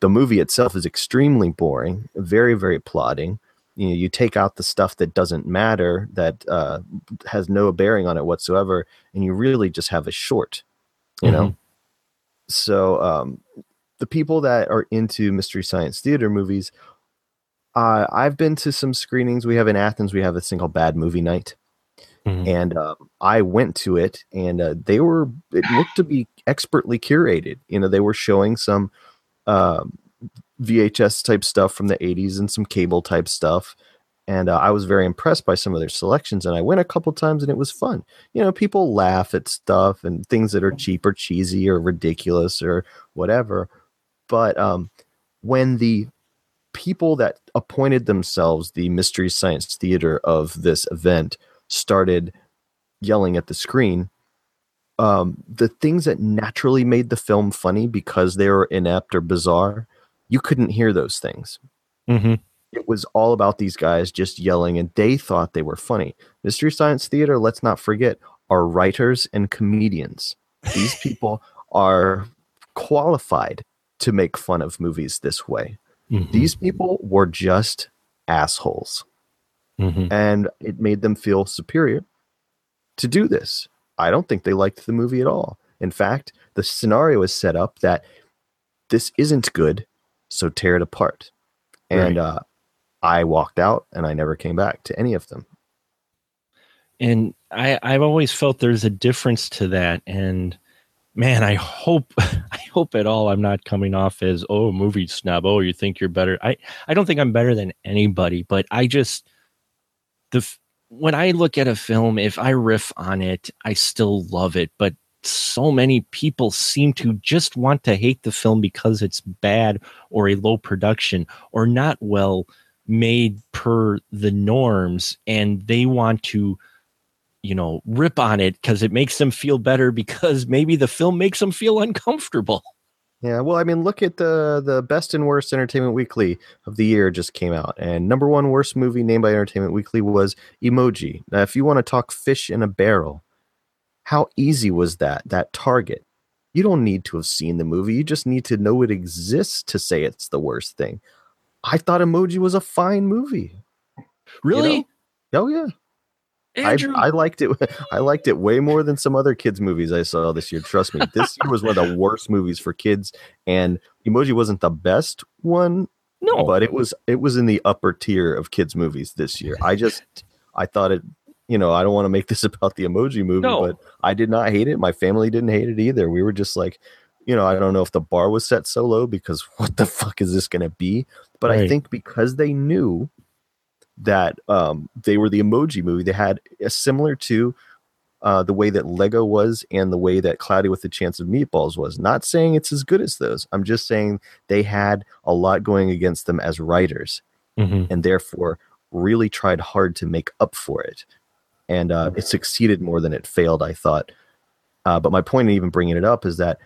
the movie itself is extremely boring, very, very plodding. You know, you take out the stuff that doesn't matter, that uh, has no bearing on it whatsoever, and you really just have a short. You know, so um, the people that are into mystery science theater movies, uh, I've been to some screenings. We have in Athens, we have this thing called Bad Movie Night, Mhm. and uh, I went to it, and uh, they were it looked to be expertly curated. You know, they were showing some um VHS type stuff from the '80s and some cable type stuff. And uh, I was very impressed by some of their selections. And I went a couple times, and it was fun. You know, people laugh at stuff and things that are cheap or cheesy or ridiculous or whatever. But um, when the people that appointed themselves the Mystery Science Theater of this event started yelling at the screen, um, the things that naturally made the film funny because they were inept or bizarre, you couldn't hear those things. Mhm. It was all about these guys just yelling, and they thought they were funny. Mystery Science Theater, let's not forget, are writers and comedians. These people are qualified to make fun of movies this way. Mhm. These people were just assholes Mhm. and it made them feel superior to do this. I don't think they liked the movie at all. In fact, the scenario is set up that this isn't good, so tear it apart. And Right. uh, I walked out and I never came back to any of them. and I, I've always felt there's a difference to that. And man, I hope, I hope at all I'm not coming off as oh movie snob. Oh, you think you're better? I, I don't think I'm better than anybody, but I just the when I look at a film, if I riff on it, I still love it. But so many people seem to just want to hate the film because it's bad or a low production or not well made per the norms, and they want to you know, rip on it because it makes them feel better because maybe the film makes them feel uncomfortable. Yeah, well, I mean, look at the the best and worst Entertainment Weekly of the year just came out, and number one worst movie named by Entertainment Weekly was Emoji. Now, if you want to talk fish in a barrel, how easy was that? That target. You don't need to have seen the movie. You just need to know it exists to say it's the worst thing. I thought Emoji was a fine movie. Really, Oh yeah, Andrew? I liked it. I liked it way more than some other kids' movies I saw this year. Trust me, this year was one of the worst movies for kids, and Emoji wasn't the best one, no, but it was it was in the upper tier of kids' movies this year. I just I thought it. You know, I don't want to make this about the Emoji movie, No. but I did not hate it. My family didn't hate it either. We were just like, you know, I don't know if the bar was set so low because what the fuck is this going to be? But I think because they knew that um, they were the emoji movie. They had a similar to uh, the way that Lego was and the way that Cloudy with a Chance of Meatballs was. Not saying it's as good as those. I'm just saying they had a lot going against them as writers Mhm. and therefore really tried hard to make up for it. And uh, it succeeded more than it failed, I thought. Uh, but my point in even bringing it up is that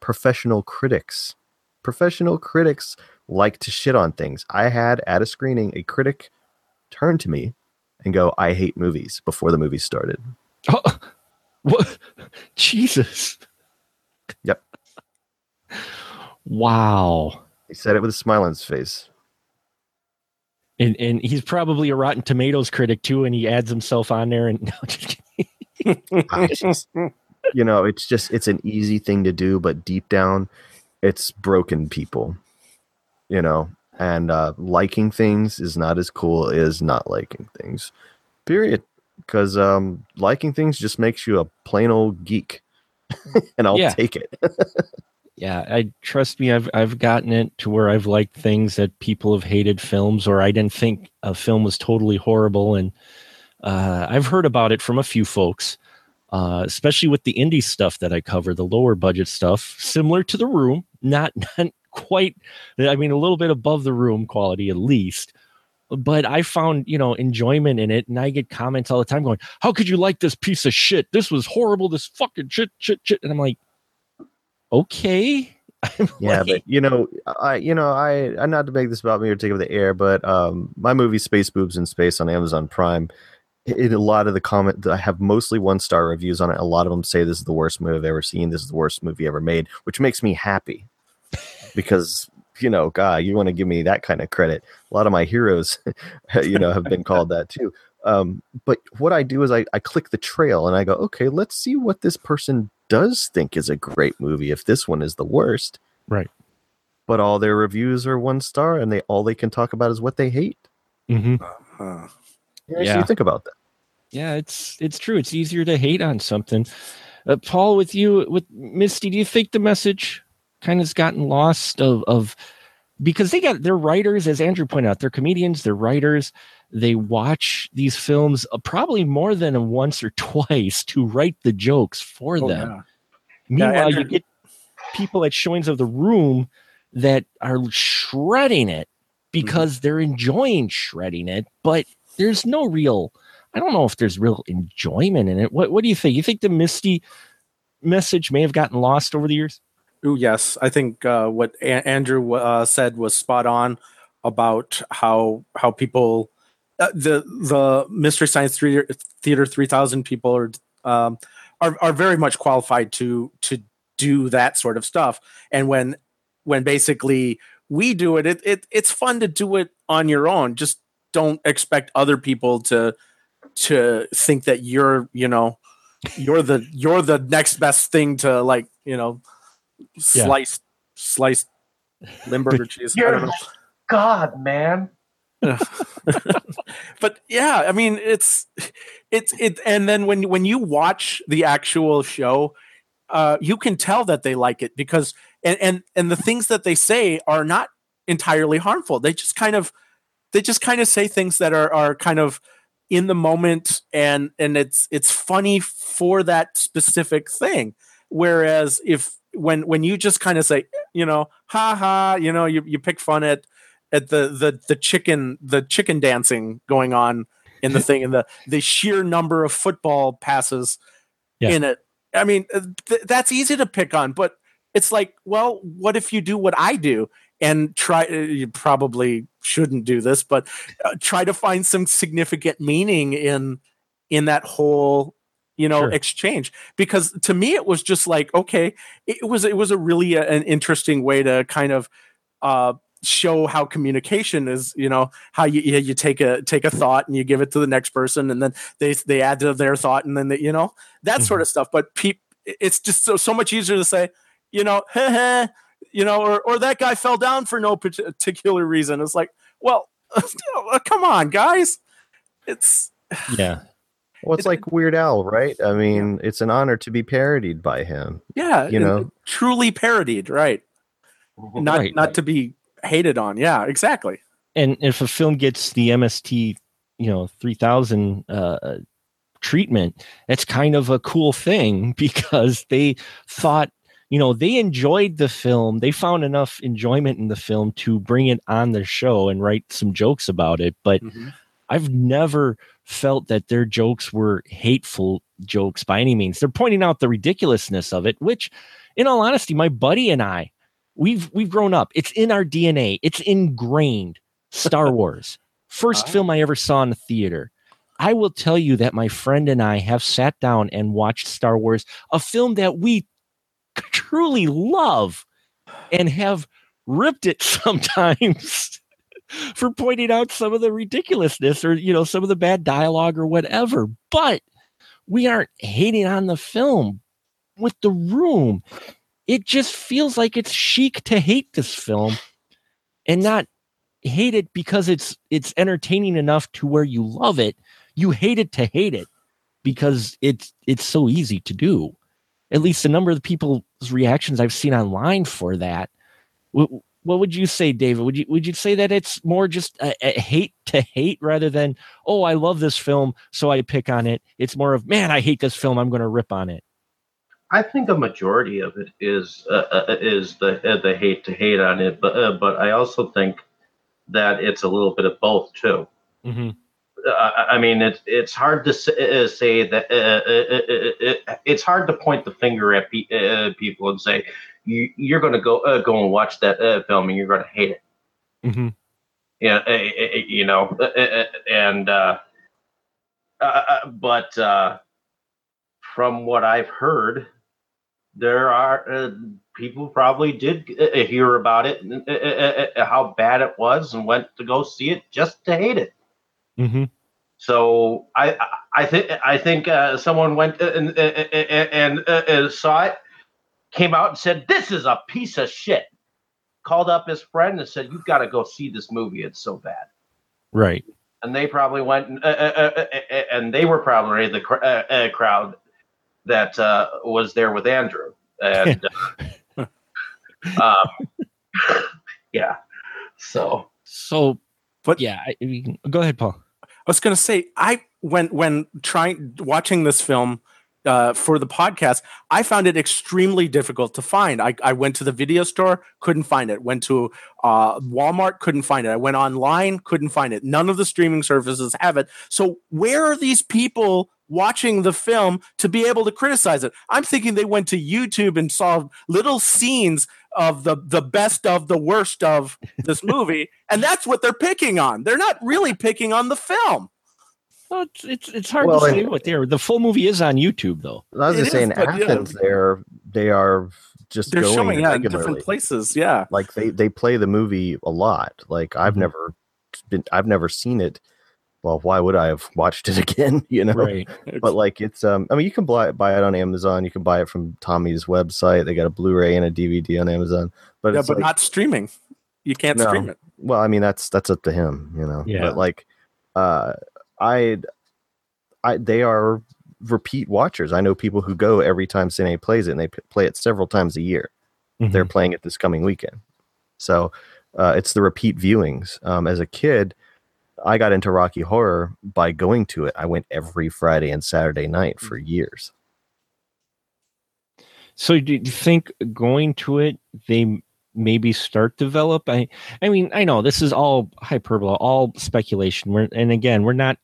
professional critics, professional critics like to shit on things. I had at a screening a critic turn to me and go, I hate movies before the movie started. Oh, what? Jesus. Yep. Wow. He said it with a smile on his face. And and he's probably a Rotten Tomatoes critic too, and he adds himself on there. And no, just you know, it's just it's an easy thing to do, but deep down, it's broken people. You know, and uh, liking things is not as cool as not liking things. Period. Because um, liking things just makes you a plain old geek, and I'll Yeah. take it. yeah, I trust me. I've I've gotten it to where I've liked things that people have hated films, or I didn't think a film was totally horrible, and uh, I've heard about it from a few folks. Uh, especially with the indie stuff that I cover, the lower budget stuff, similar to the room, not not quite. I mean, a little bit above the room quality at least. But I found you know enjoyment in it, and I get comments all the time going, "How could you like this piece of shit? This was horrible. This fucking shit, shit, shit." And I'm like, okay. I'm Yeah, like- but you know, I you know, I I'm not to make this about me or take over the air, but um, my movie Space Boobs in Space on Amazon Prime. In a lot of the comment, I have mostly one star reviews on it. A lot of them say this is the worst movie I've ever seen. This is the worst movie ever made, which makes me happy because you know, God, you want to give me that kind of credit. A lot of my heroes, you know, have been called that too. Um, but what I do is I, I click the trail and I go, okay, let's see what this person does think is a great movie. If this one is the worst, Right. But all their reviews are one star, and they all they can talk about is what they hate. Mm-hmm. Huh. Yeah, so you think about that. Yeah, it's it's true. It's easier to hate on something. Uh, Paul, with you, with Misty, do you think the message kind of has gotten lost of of because they got they're writers, as Andrew pointed out, they're comedians, they're writers. They watch these films uh, probably more than once or twice to write the jokes for Oh, them. yeah. Meanwhile, you Andrew- get people at showings of the room that are shredding it because they're enjoying shredding it, but there's no real I don't know if there's real enjoyment in it. What what do you think? You think the Misty message may have gotten lost over the years? Ooh, yes, I think uh, what a- Andrew uh, said was spot on about how how people uh, the the Mystery Science Theater, Theater three thousand people are um, are are very much qualified to to do that sort of stuff. And when when basically we do it, it, it it's fun to do it on your own. Just don't expect other people to to think that you're you know you're the you're the next best thing to like you know Yeah. sliced sliced Limburger cheese. I You're don't know. God, man. but yeah, I mean it's it's it and then when when you watch the actual show, uh you can tell that they like it because and and and the things that they say are not entirely harmful. They just kind of they just kind of say things that are are kind of in the moment and and it's it's funny for that specific thing. Whereas if when when you just kind of say, you know, ha ha, you know, you, you pick fun at at the the the chicken the chicken dancing going on in the thing and the the sheer number of football passes Yeah. in it. I mean, uh, th- that's easy to pick on, but it's like, well, what if you do what I do and try? uh, You probably shouldn't do this, but uh, try to find some significant meaning in in that whole you know Sure. exchange. Because to me it was just like okay it was it was a really uh an interesting way to kind of uh show how communication is you know how you you you take a take a thought and you give it to the next person and then they they add to their thought and then they, you know that sort of stuff. But peop it's just so so much easier to say you know heh heh, you know or or that guy fell down for no particular reason. It's like well come on guys. It's Yeah. Well, it's It- like Weird Al, right? I mean, it's an honor to be parodied by him. yeah You uh, know? truly parodied right not Right. not to be hated on yeah exactly And if a film gets the MST, you know, 3000 uh, uh treatment, that's kind of a cool thing because they thought you know they enjoyed the film they found enough enjoyment in the film to bring it on the show and write some jokes about it but mm-hmm. I've never felt that their jokes were hateful jokes by any means. They're pointing out the ridiculousness of it, which, in all honesty, my buddy and I, we've we've grown up. It's in our DNA. It's ingrained. Star Wars, first Ah. film I ever saw in the theater. I will tell you that my friend and I have sat down and watched Star Wars, a film that we truly love, and have ripped it sometimes for pointing out some of the ridiculousness or you know some of the bad dialogue or whatever. But we aren't hating on the film with the room. It just feels like it's chic to hate this film and not hate it because it's it's entertaining enough to where you love it. You hate it to hate it because it's it's so easy to do. At least the number of people's reactions i've seen online for that what would you say, David? Would you would you say that it's more just a, a hate to hate rather than oh I love this film so I pick on it? It's more of man I hate this film I'm going to rip on it. I think a majority of it is uh, uh, is the uh, the hate to hate on it, but uh, but I also think that it's a little bit of both too. Mm-hmm. Uh, I mean, it's it's hard to say, uh, say that uh, uh, uh, uh, uh, it's hard to point the finger at pe- uh, people and say you, you're going to go uh, go and watch that uh, film and you're going to hate it. Mm-hmm. Yeah, uh, uh, you know, uh, uh, and uh, uh, uh, but uh, from what I've heard, there are uh, people probably did uh, hear about it, and, uh, uh, uh, how bad it was, and went to go see it just to hate it. Mm-hmm. So I I think I think uh, someone went and and, and, and saw it, came out and said this is a piece of shit. Called up his friend and said you've got to go see this movie. It's so bad. Right. And they probably went and, uh, uh, uh, and they were probably the cr- uh, uh, crowd that uh, was there with Andrew. And uh, um, yeah, so So, But- yeah, I, we can- go ahead, Paul. I was going to say, I when when trying watching this film uh, for the podcast, I found it extremely difficult to find. I, I went to the video store, couldn't find it. Went to uh, Walmart, couldn't find it. I went online, couldn't find it. None of the streaming services have it. So where are these people watching the film to be able to criticize it? I'm thinking they went to YouTube and saw little scenes of the the best of the worst of this movie, and that's what they're picking on. They're not really picking on the film. Well, it's it's, it's hard Well, to say what they're. The full movie is on YouTube, though. I was It just saying, is, but, yeah. Athens. They're they are just They're going showing yeah, in different places. Yeah. Like they they play the movie a lot. Like I've Mhm. never been, I've never seen it. Well, why would I have watched it again? You know, Right. but like it's um i mean you can buy it, buy it on amazon you can buy it from tommy's website they got a blu-ray and a dvd on amazon but yeah, it's but like, not streaming. You can't No. stream it. well i mean that's that's up to him you know Yeah. but like uh i i they are repeat watchers i know people who go every time cine plays it and they p- play it several times a year they're Mhm. playing it this coming weekend so uh, it's the repeat viewings um, as a kid i got into rocky horror by going to it i went every friday and saturday night for years So, do you think going to it, they maybe start develop? I, I mean, I know this is all hyperbole, all speculation. We're, and again, we're not.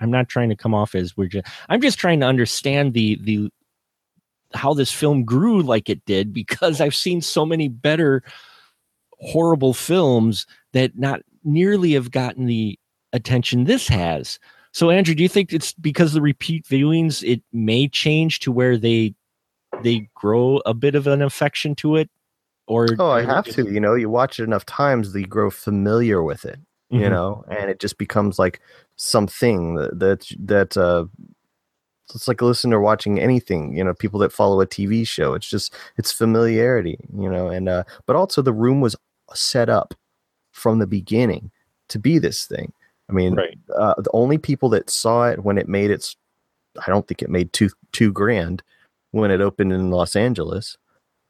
I'm not trying to come off as we're just. I'm just trying to understand the the how this film grew like it did because I've seen so many better horrible films that not nearly have gotten the attention this has. So, Andrew, do you think it's because the repeat viewings it may change to where they they grow a bit of an affection to it or Oh, I have to. You know, you watch it enough times, that you grow familiar with it. You Mhm. know, and it just becomes like something that that, that uh, it's like listening or watching anything. You know, people that follow a TV show. It's just it's familiarity. You know, and uh, but also the room was set up from the beginning to be this thing. I mean, right uh, the only people that saw it when it made its i don't think it made two two grand when it opened in los angeles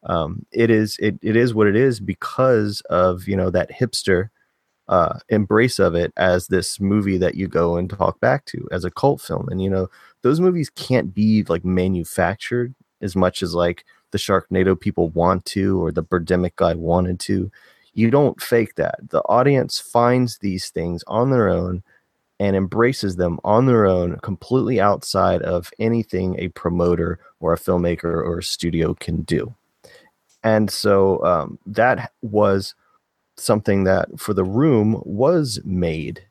um, it is it, it is what it is because of you know that hipster uh, embrace of it as this movie that you go and talk back to as a cult film. And you know those movies can't be like manufactured as much as like the sharknado people want to or the birdemic guy wanted to. You don't fake that. The audience finds these things on their own and embraces them on their own, completely outside of anything a promoter or a filmmaker or a studio can do. And so um, that was something that for the room was made.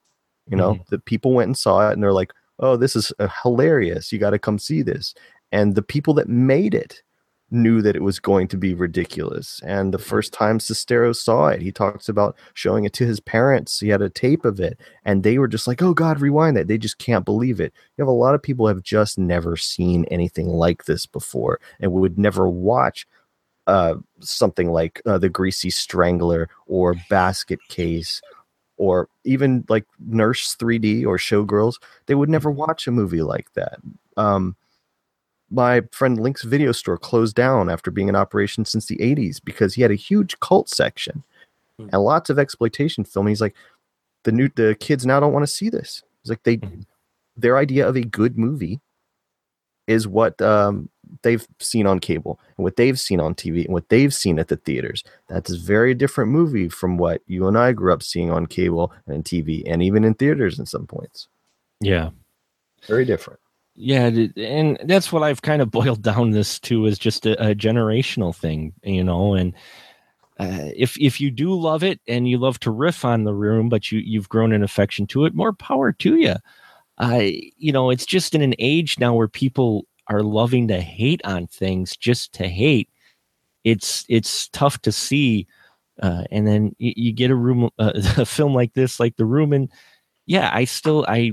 You know, the people went and saw it and they're like, oh, this is uh, hilarious. You got to come see this. And the people that made it knew that it was going to be ridiculous. And the first time Sestero saw it, he talks about showing it to his parents. He had a tape of it and they were just like, "Oh God, rewind that!" They just can't believe it. You have a lot of people have just never seen anything like this before and would never watch uh, something like uh, the Greasy Strangler or Basket Case or even like Nurse 3D or Showgirls. They would never watch a movie like that. Um, my friend Link's video store closed down after being in operation since the 80s because he had a huge cult section Hmm. and lots of exploitation film. He's like, the new the kids now don't want to see this. It's like they Mhm. their idea of a good movie is what um, they've seen on cable and what they've seen on TV and what they've seen at the theaters. That's a very different movie from what you and I grew up seeing on cable and TV and even in theaters in some points. yeah Very different. yeah and that's what i've kind of boiled down this to is just a, a generational thing you know and uh, if if you do love it and you love to riff on the room but you you've grown an affection to it more power to you i you know it's just in an age now where people are loving to hate on things just to hate it's it's tough to see uh, and then you, you get a room uh, a film like this like the room and yeah i still i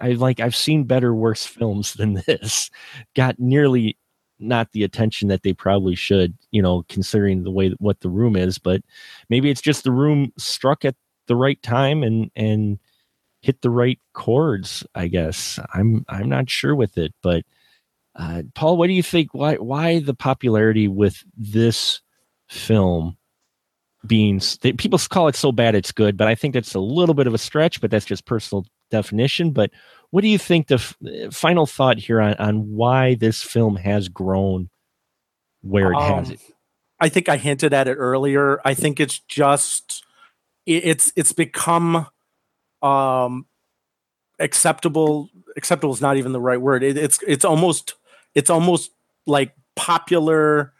I like I've seen better worse films than this. Got nearly not the attention that they probably should, you know, considering the way what the room is, but maybe it's just the room struck at the right time and and hit the right chords, I guess. I'm I'm not sure with it, but uh, Paul, what do you think? Why why the popularity with this film being they, people call it so bad it's good, but I think that's a little bit of a stretch. But that's just personal definition. But what do you think? The f- final thought here on on why this film has grown where it has Um, it. I think I hinted at it earlier. I think it's just it- it's it's become um acceptable acceptable is not even the right word. It, it's it's almost it's almost like popular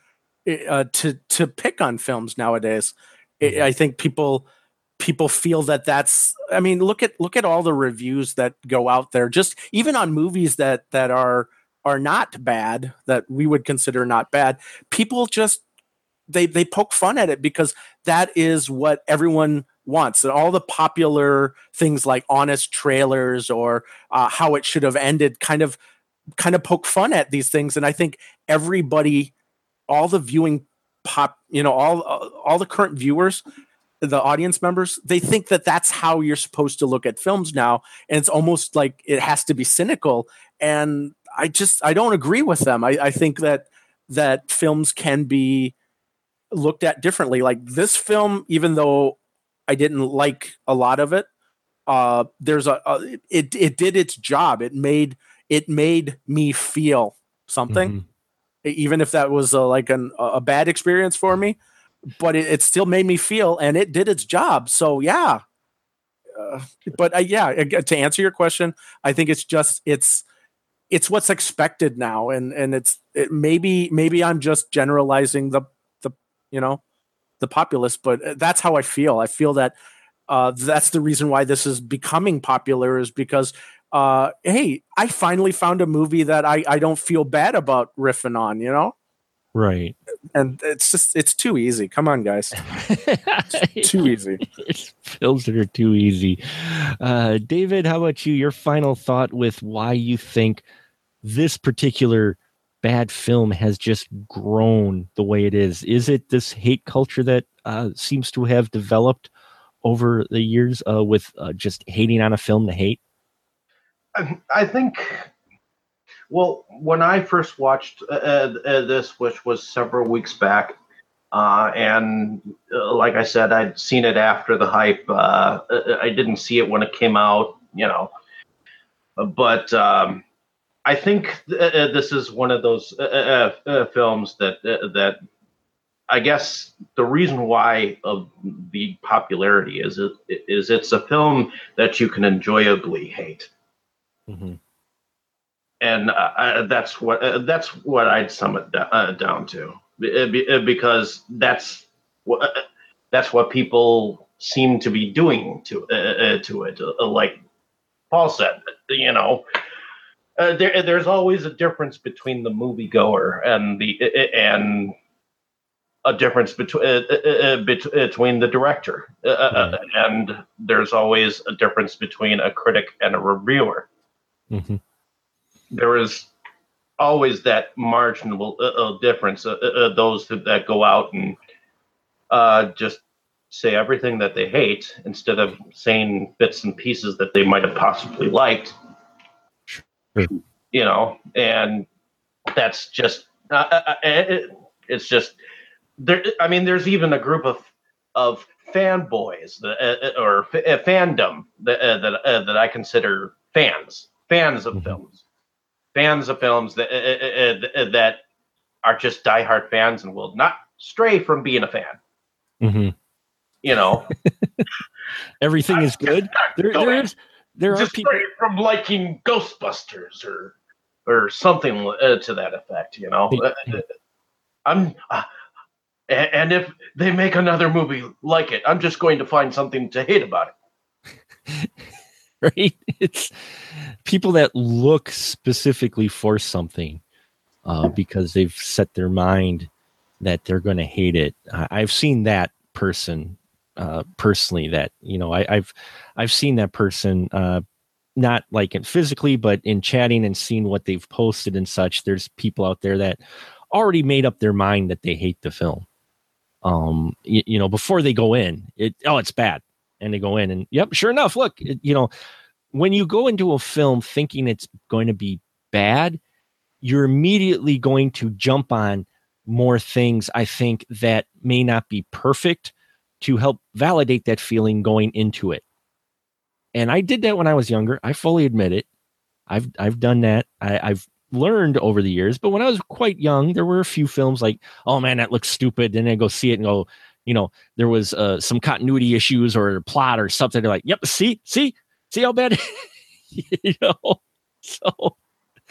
uh, to to pick on films nowadays. I I think people people feel that that's I mean look at look at all the reviews that go out there just even on movies that that are are not bad that we would consider not bad people just they they poke fun at it because that is what everyone wants and all the popular things like honest trailers or uh, how it should have ended kind of kind of poke fun at these things. And i think everybody all the viewing pop you know all all the current viewers the audience members they think that that's how you're supposed to look at films now. And it's almost like it has to be cynical. And i just i don't agree with them. I, I think that that films can be looked at differently. Like this film even though i didn't like a lot of it. Uh there's a, a it it did its job. It made it made me feel something Mhm. even if that was a, like an, a bad experience for me but it, it still made me feel and it did its job. So yeah. Uh, but uh, yeah to answer your question i think it's just it's it's what's expected now and and it's it maybe maybe i'm just generalizing the the you know the populace but uh, that's how i feel i feel that uh, that's the reason why this is becoming popular is because uh, hey i finally found a movie that I, I don't feel bad about riffing on you know Right. and it's just it's too easy come on guys too easy it's films that are too easy. Uh, David, how about you? Your final thought with why you think this particular bad film has just grown the way it is. Is it this hate culture that uh, seems to have developed over the years uh, with uh, just hating on a film to hate? I I think. Well, when I first watched uh, uh, this, which was several weeks back, uh, and like I said, I'd seen it after the hype. I didn't see it when it came out, you know. But um, I think th- uh, this is one of those uh, uh, uh, films that uh, that I guess the reason why of the popularity is it is it's a film that you can enjoyably hate Mm-hmm. and uh, uh, that's what uh, that's what I'd sum it do- uh, down to, Be- uh, be- uh, because that's what uh, that's what people seem to be doing to uh, uh, to it. Uh, like Paul said, you know, uh, there there's always a difference between the moviegoer and the and a difference between uh, uh, bet- between the director, uh, and there's always a difference between a critic and a reviewer Mm-hmm. there is always that marginal uh, difference. Uh, uh, those that, that go out and uh, just say everything that they hate instead of saying bits and pieces that they might have possibly liked. Sure. You know, and that's just uh, uh, uh, it, it's just there. I mean, there's even a group of of fanboys uh, uh, or f- fandom that uh, that uh, that I consider fans, fans of Mhm. films, fans of films that uh, uh, uh, that are just diehard fans and will not stray from being a fan. Mm-hmm. You know, Everything is good. There, there is. There are just people. from liking Ghostbusters or or something uh, to that effect. You know, Uh, uh, I'm. Uh, and if they make another movie like it, I'm just going to find something to hate about it. right? It's people that look specifically for something uh, because they've set their mind that they're going to hate it. I've seen that person uh, personally. That you know, I, I've I've seen that person uh, not like in physically, but in chatting and seeing what they've posted and such, there's people out there that already made up their mind that they hate the film. Um, you, you know, before they go in, it oh, it's bad, and they go in, and yep, sure enough, look, it, you know, when you go into a film thinking it's going to be bad, you're immediately going to jump on more things. I think that may not be perfect to help validate that feeling going into it. And I did that when I was younger. I fully admit it. I've I've done that. I, I've learned over the years. But when I was quite young, there were a few films like, oh man, that looks stupid. And then I go see it and go, you know, there was uh, some continuity issues or plot or something. They're like, yep, see, see, see how bad, you know. So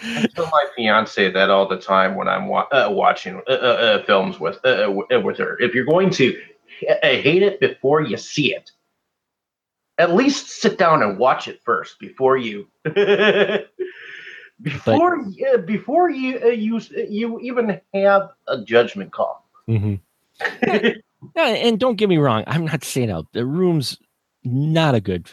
I tell my fiance that all the time when I'm wa- uh, watching uh, uh, uh, films with uh, with her. If you're going to hate it before you see it, at least sit down and watch it first before you before uh, before you uh, you you even have a judgment call. Mm-hmm. yeah, and don't get me wrong. I'm not saying out the room's not a good.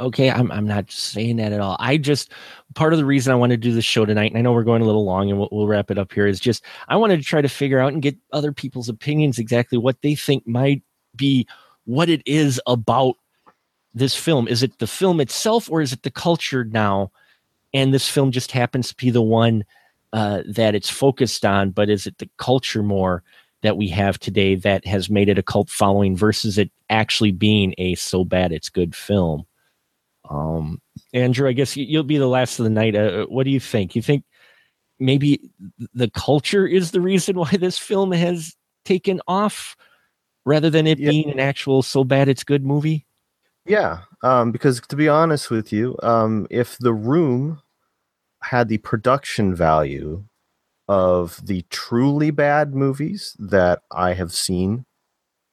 Okay, I'm I'm not saying that at all. I just part of the reason I want to do this show tonight, and I know we're going a little long, and we'll, we'll wrap it up here. Is just I wanted to try to figure out and get other people's opinions exactly what they think might be what it is about this film. Is it the film itself, or is it the culture now? And this film just happens to be the one uh, that it's focused on, but is it the culture more? that we have today that has made it a cult following versus it actually being a so bad it's good film. Um, Andrew, I guess you- you'll be the last of the night. Uh, what do you think? You think maybe the culture is the reason why this film has taken off rather than it Yeah. being an actual so bad it's good movie? Yeah, um, because to be honest with you, um, if the room had the production value of the truly bad movies that I have seen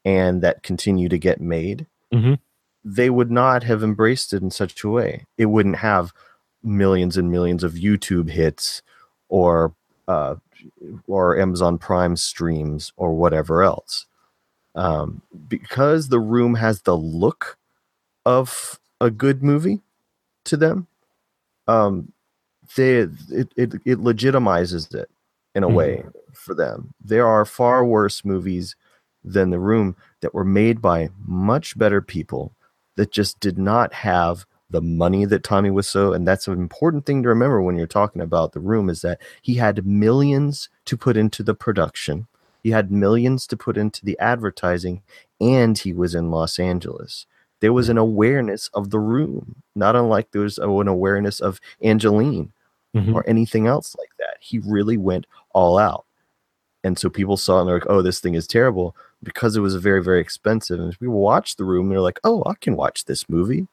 and that continue to get made, Mhm. They would not have embraced it in such a way. It wouldn't have millions and millions of YouTube hits or uh, or Amazon Prime streams or whatever else. Um, because the room has the look of a good movie to them, um, they it, it it legitimizes it in a Mhm. way for them. There are far worse movies than The Room that were made by much better people that just did not have the money that Tommy Wiseau, and that's an important thing to remember when you're talking about The Room, is that he had millions to put into the production, he had millions to put into the advertising, and he was in Los Angeles. There was an awareness of The Room, not unlike there was an awareness of Angelyne Mhm. or anything else like that. He really went all out. And so people saw and they're like, oh, this thing is terrible because it was very, very expensive. And people watch the room, they're like, oh, I can watch this movie.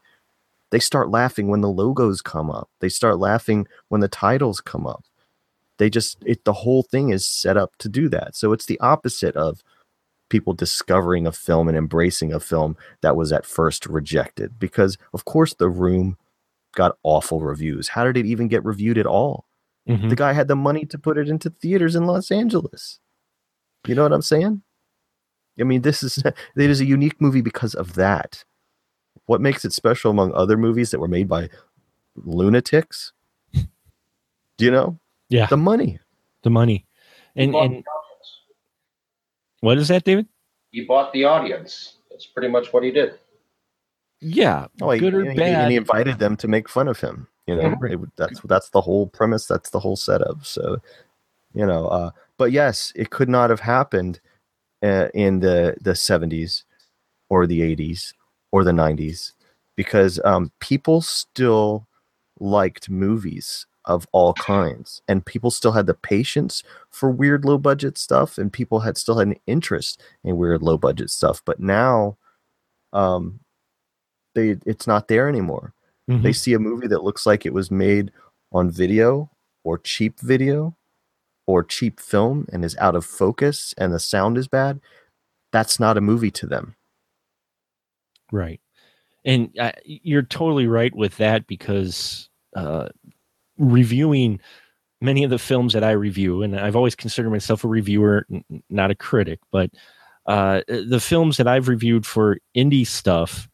They start laughing when the logos come up. They start laughing when the titles come up. They just it the whole thing is set up to do that. So it's the opposite of people discovering a film and embracing a film that was at first rejected. Because of course the room got awful reviews. How did it even get reviewed at all? Mhm. The guy had the money to put it into theaters in Los Angeles. You know what I'm saying? I mean, this is it is a unique movie because of that. What makes it special among other movies that were made by lunatics? Do you know? Yeah, The money. the money. And and the what is that, David? He bought the audience. That's pretty much what he did. Yeah, Oh, he- good or he- he- bad. and he invited them to make fun of him. You know, Yeah. It- that's that's the whole premise. That's the whole setup. So, you know, uh, but yes, it could not have happened uh, in the the seventies or the eighties or the nineties because um, people still liked movies of all kinds, and people still had the patience for weird low budget stuff, and people had still had an interest in weird low budget stuff. But now, um, they it's not there anymore. Mhm. They see a movie that looks like it was made on video or cheap video or cheap film and is out of focus and the sound is bad. That's not a movie to them. Right. And uh, you're totally right with that because uh, reviewing many of the films that I review, and I've always considered myself a reviewer, n- not a critic, but uh, the films that I've reviewed for indie stuff,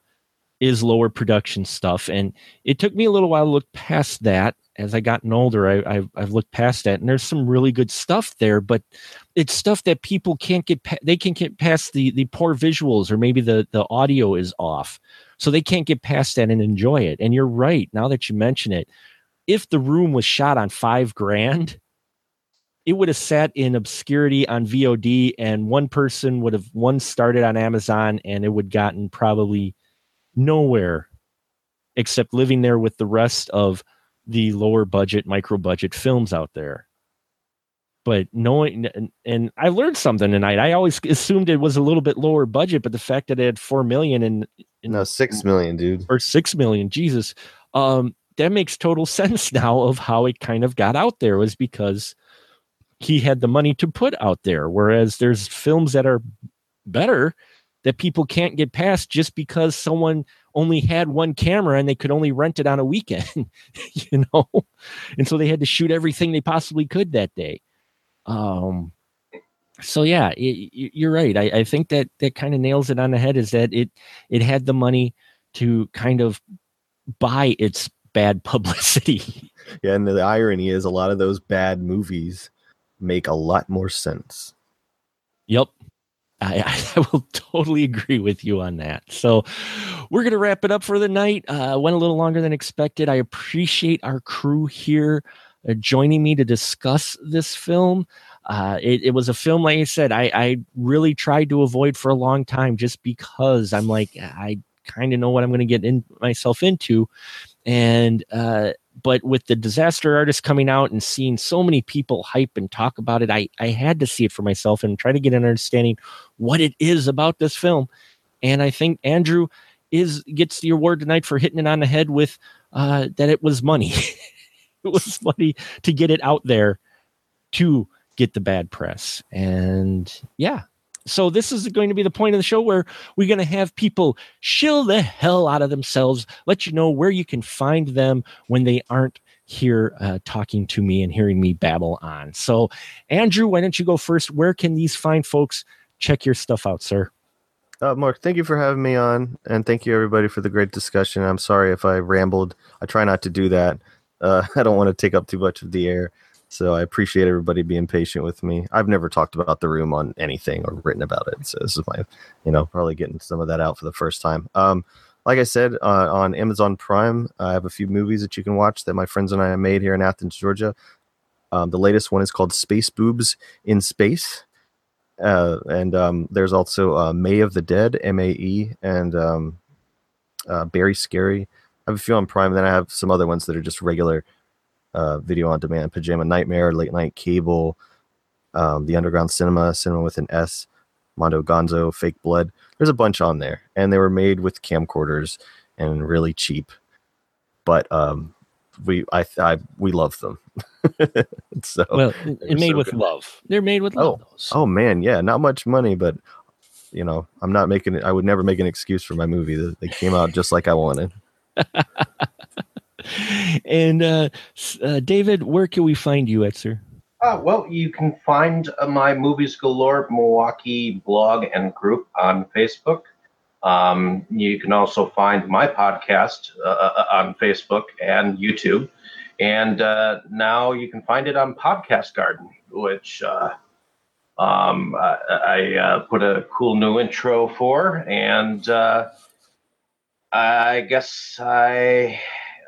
is lower production stuff. And it took me a little while to look past that. As I gotten older, I, I've, I've looked past that, and there's some really good stuff there. But it's stuff that people can't get. Pa- they can get past the the poor visuals, or maybe the the audio is off, so they can't get past that and enjoy it. And you're right. Now that you mention it, if the room was shot on five grand, it would have sat in obscurity on VOD, and one person would have one started on Amazon, and it would gotten probably nowhere except living there with the rest of the lower budget micro budget films out there. But knowing and, and i learned something tonight. I always assumed it was a little bit lower budget but the fact that it had four million and No, six million, dude. or six million jesus. Um that makes total sense now of how it kind of got out there was because he had the money to put out there whereas there's films that are better that people can't get past just because someone only had one camera and they could only rent it on a weekend you know and so they had to shoot everything they possibly could that day um so yeah y- you're right i, I think that that kind of nails it on the head is that it it had the money to kind of buy its bad publicity Yeah, and the irony is a lot of those bad movies make a lot more sense. Yep. I, I will totally agree with you on that. So we're going to wrap it up for the night. Uh, went a little longer than expected. I appreciate our crew here uh, joining me to discuss this film. Uh, it, it was a film, like I said, I, I really tried to avoid for a long time just because I'm like, I kind of know what I'm going to get in myself into. And, uh, but with the disaster artist coming out and seeing so many people hype and talk about it, I, I had to see it for myself and try to get an understanding what it is about this film. And I think Andrew is gets the award tonight for hitting it on the head with uh, that it was money. it was money to get it out there to get the bad press. And yeah. So this is going to be the point of the show where we're going to have people shill the hell out of themselves, let you know where you can find them when they aren't here uh, talking to me and hearing me babble on. So, Andrew, why don't you go first? Where can these fine folks check your stuff out, sir? Uh, Mark, thank you for having me on, and thank you everybody for the great discussion. I'm sorry if I rambled. I try not to do that. Uh, I don't want to take up too much of the air, so I appreciate everybody being patient with me. I've never talked about the room on anything or written about it, so this is my, you know, probably getting some of that out for the first time. Um, like I said, uh, on Amazon Prime, I have a few movies that you can watch that my friends and I made here in Athens, Georgia. Um, the latest one is called Space Boobs in Space uh, and um, there's also uh, Mae of the Dead, M A E, and um, uh, Very Scary. I have a few on Prime, and then I have some other ones that are just regular uh, video on demand: Pajama Nightmare, Late Night Cable, um, The Underground Sinema, Cinema with an S, Mondo Gonzo, Fake Blood. There's a bunch on there, and they were made with camcorders and really cheap. But um, we, I, I, we love them. so, Well, they're made so with good. love. They're made with love. those. Oh man, yeah, not much money, but you know, I'm not making it. I would never make an excuse for my movie. They came out just like I wanted. and uh, uh, David, where can we find you at, sir? Uh, well, you can find uh, my Movies Galore Milwaukee blog and group on Facebook. Um, you can also find my podcast uh, uh, on Facebook and YouTube. And uh, now you can find it on Podcast Garden, which uh, um, I, I uh, put a cool new intro for. And uh, I guess I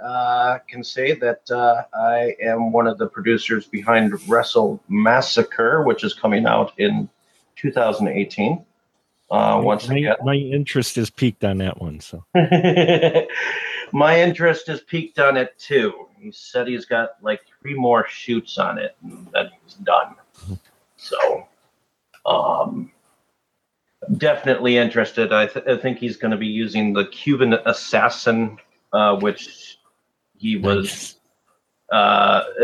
uh, can say that uh, I am one of the producers behind Wrestle Massacre, which is coming out in 2018. Uh, once my, again, my interest is piqued on that one. So my interest is piqued on it too. He said he's got like three more shoots on it, and then he's done. So, um, definitely interested. I, th- I think he's going to be using the Cuban Assassin, uh, which he was uh,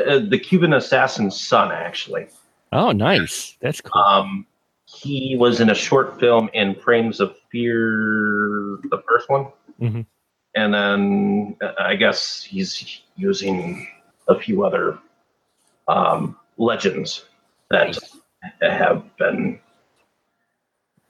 uh, the Cuban Assassin's son, actually. oh, nice. That's cool. Um, he was in a short film in Frames of Fear, the first one. Mhm. And then uh, I guess he's using a few other um, legends that have been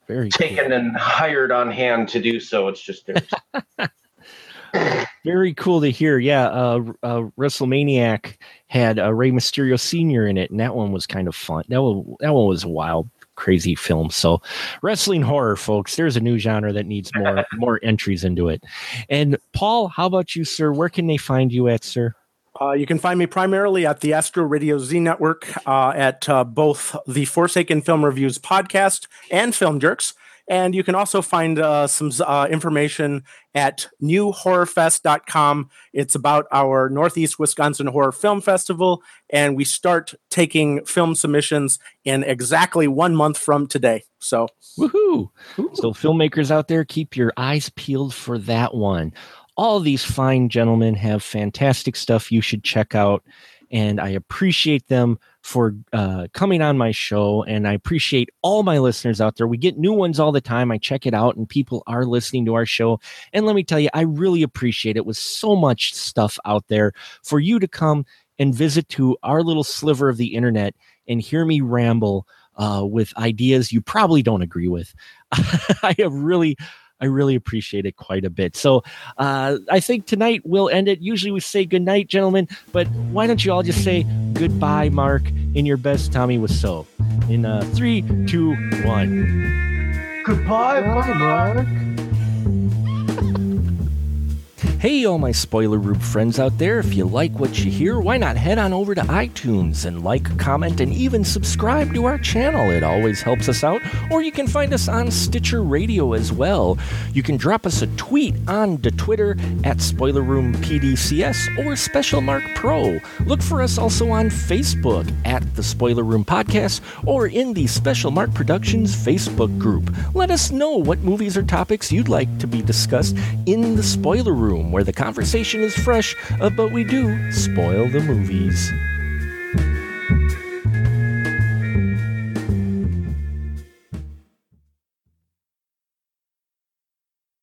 Very cool. taken and hired on hand to do so. It's just there's Very cool to hear. Yeah, uh, uh, WrestleManiac had uh, Rey Mysterio Senior in it, and that one was kind of fun. That one, that one was a wild, crazy film. So, wrestling horror, folks. There's a new genre that needs more more entries into it. And Paul, how about you, sir? Where can they find you at, sir? Uh, you can find me primarily at the Astro Radio Z Network uh, at uh, both the Forsaken Film Reviews podcast and Film Jerks. And you can also find uh, some uh, information at newhorrorfest.com. It's about our Northeast Wisconsin Horror Film Festival. And we start taking film submissions in exactly one month from today. So, woohoo! So, filmmakers out there, keep your eyes peeled for that one all these fine gentlemen have fantastic stuff you should check out and i appreciate them for uh, coming on my show and i appreciate all my listeners out there. We get new ones all the time. I check it out and people are listening to our show. And let me tell you i really appreciate it with so much stuff out there for you to come and visit to our little sliver of the internet and hear me ramble uh, with ideas you probably don't agree with. I have really I really appreciate it quite a bit. So uh, I think tonight we'll end it. Usually we say good night, gentlemen, but why don't you all just say goodbye, Mark, in your best Tommy Wiseau? In uh, three, two, one. Goodbye, Mark. Hey, all my spoiler room friends out there, if you like what you hear, why not head on over to iTunes and like, comment, and even subscribe to our channel? It always helps us out. Or you can find us on Stitcher Radio as well. You can drop us a tweet on the Twitter at Spoiler Room PDCS or Special Mark Pro. Look for us also on Facebook at the Spoiler Room Podcast or in the Special Mark Productions Facebook group. Let us know what movies or topics you'd like to be discussed in the Spoiler Room where the conversation is fresh, uh, but we do spoil the movies.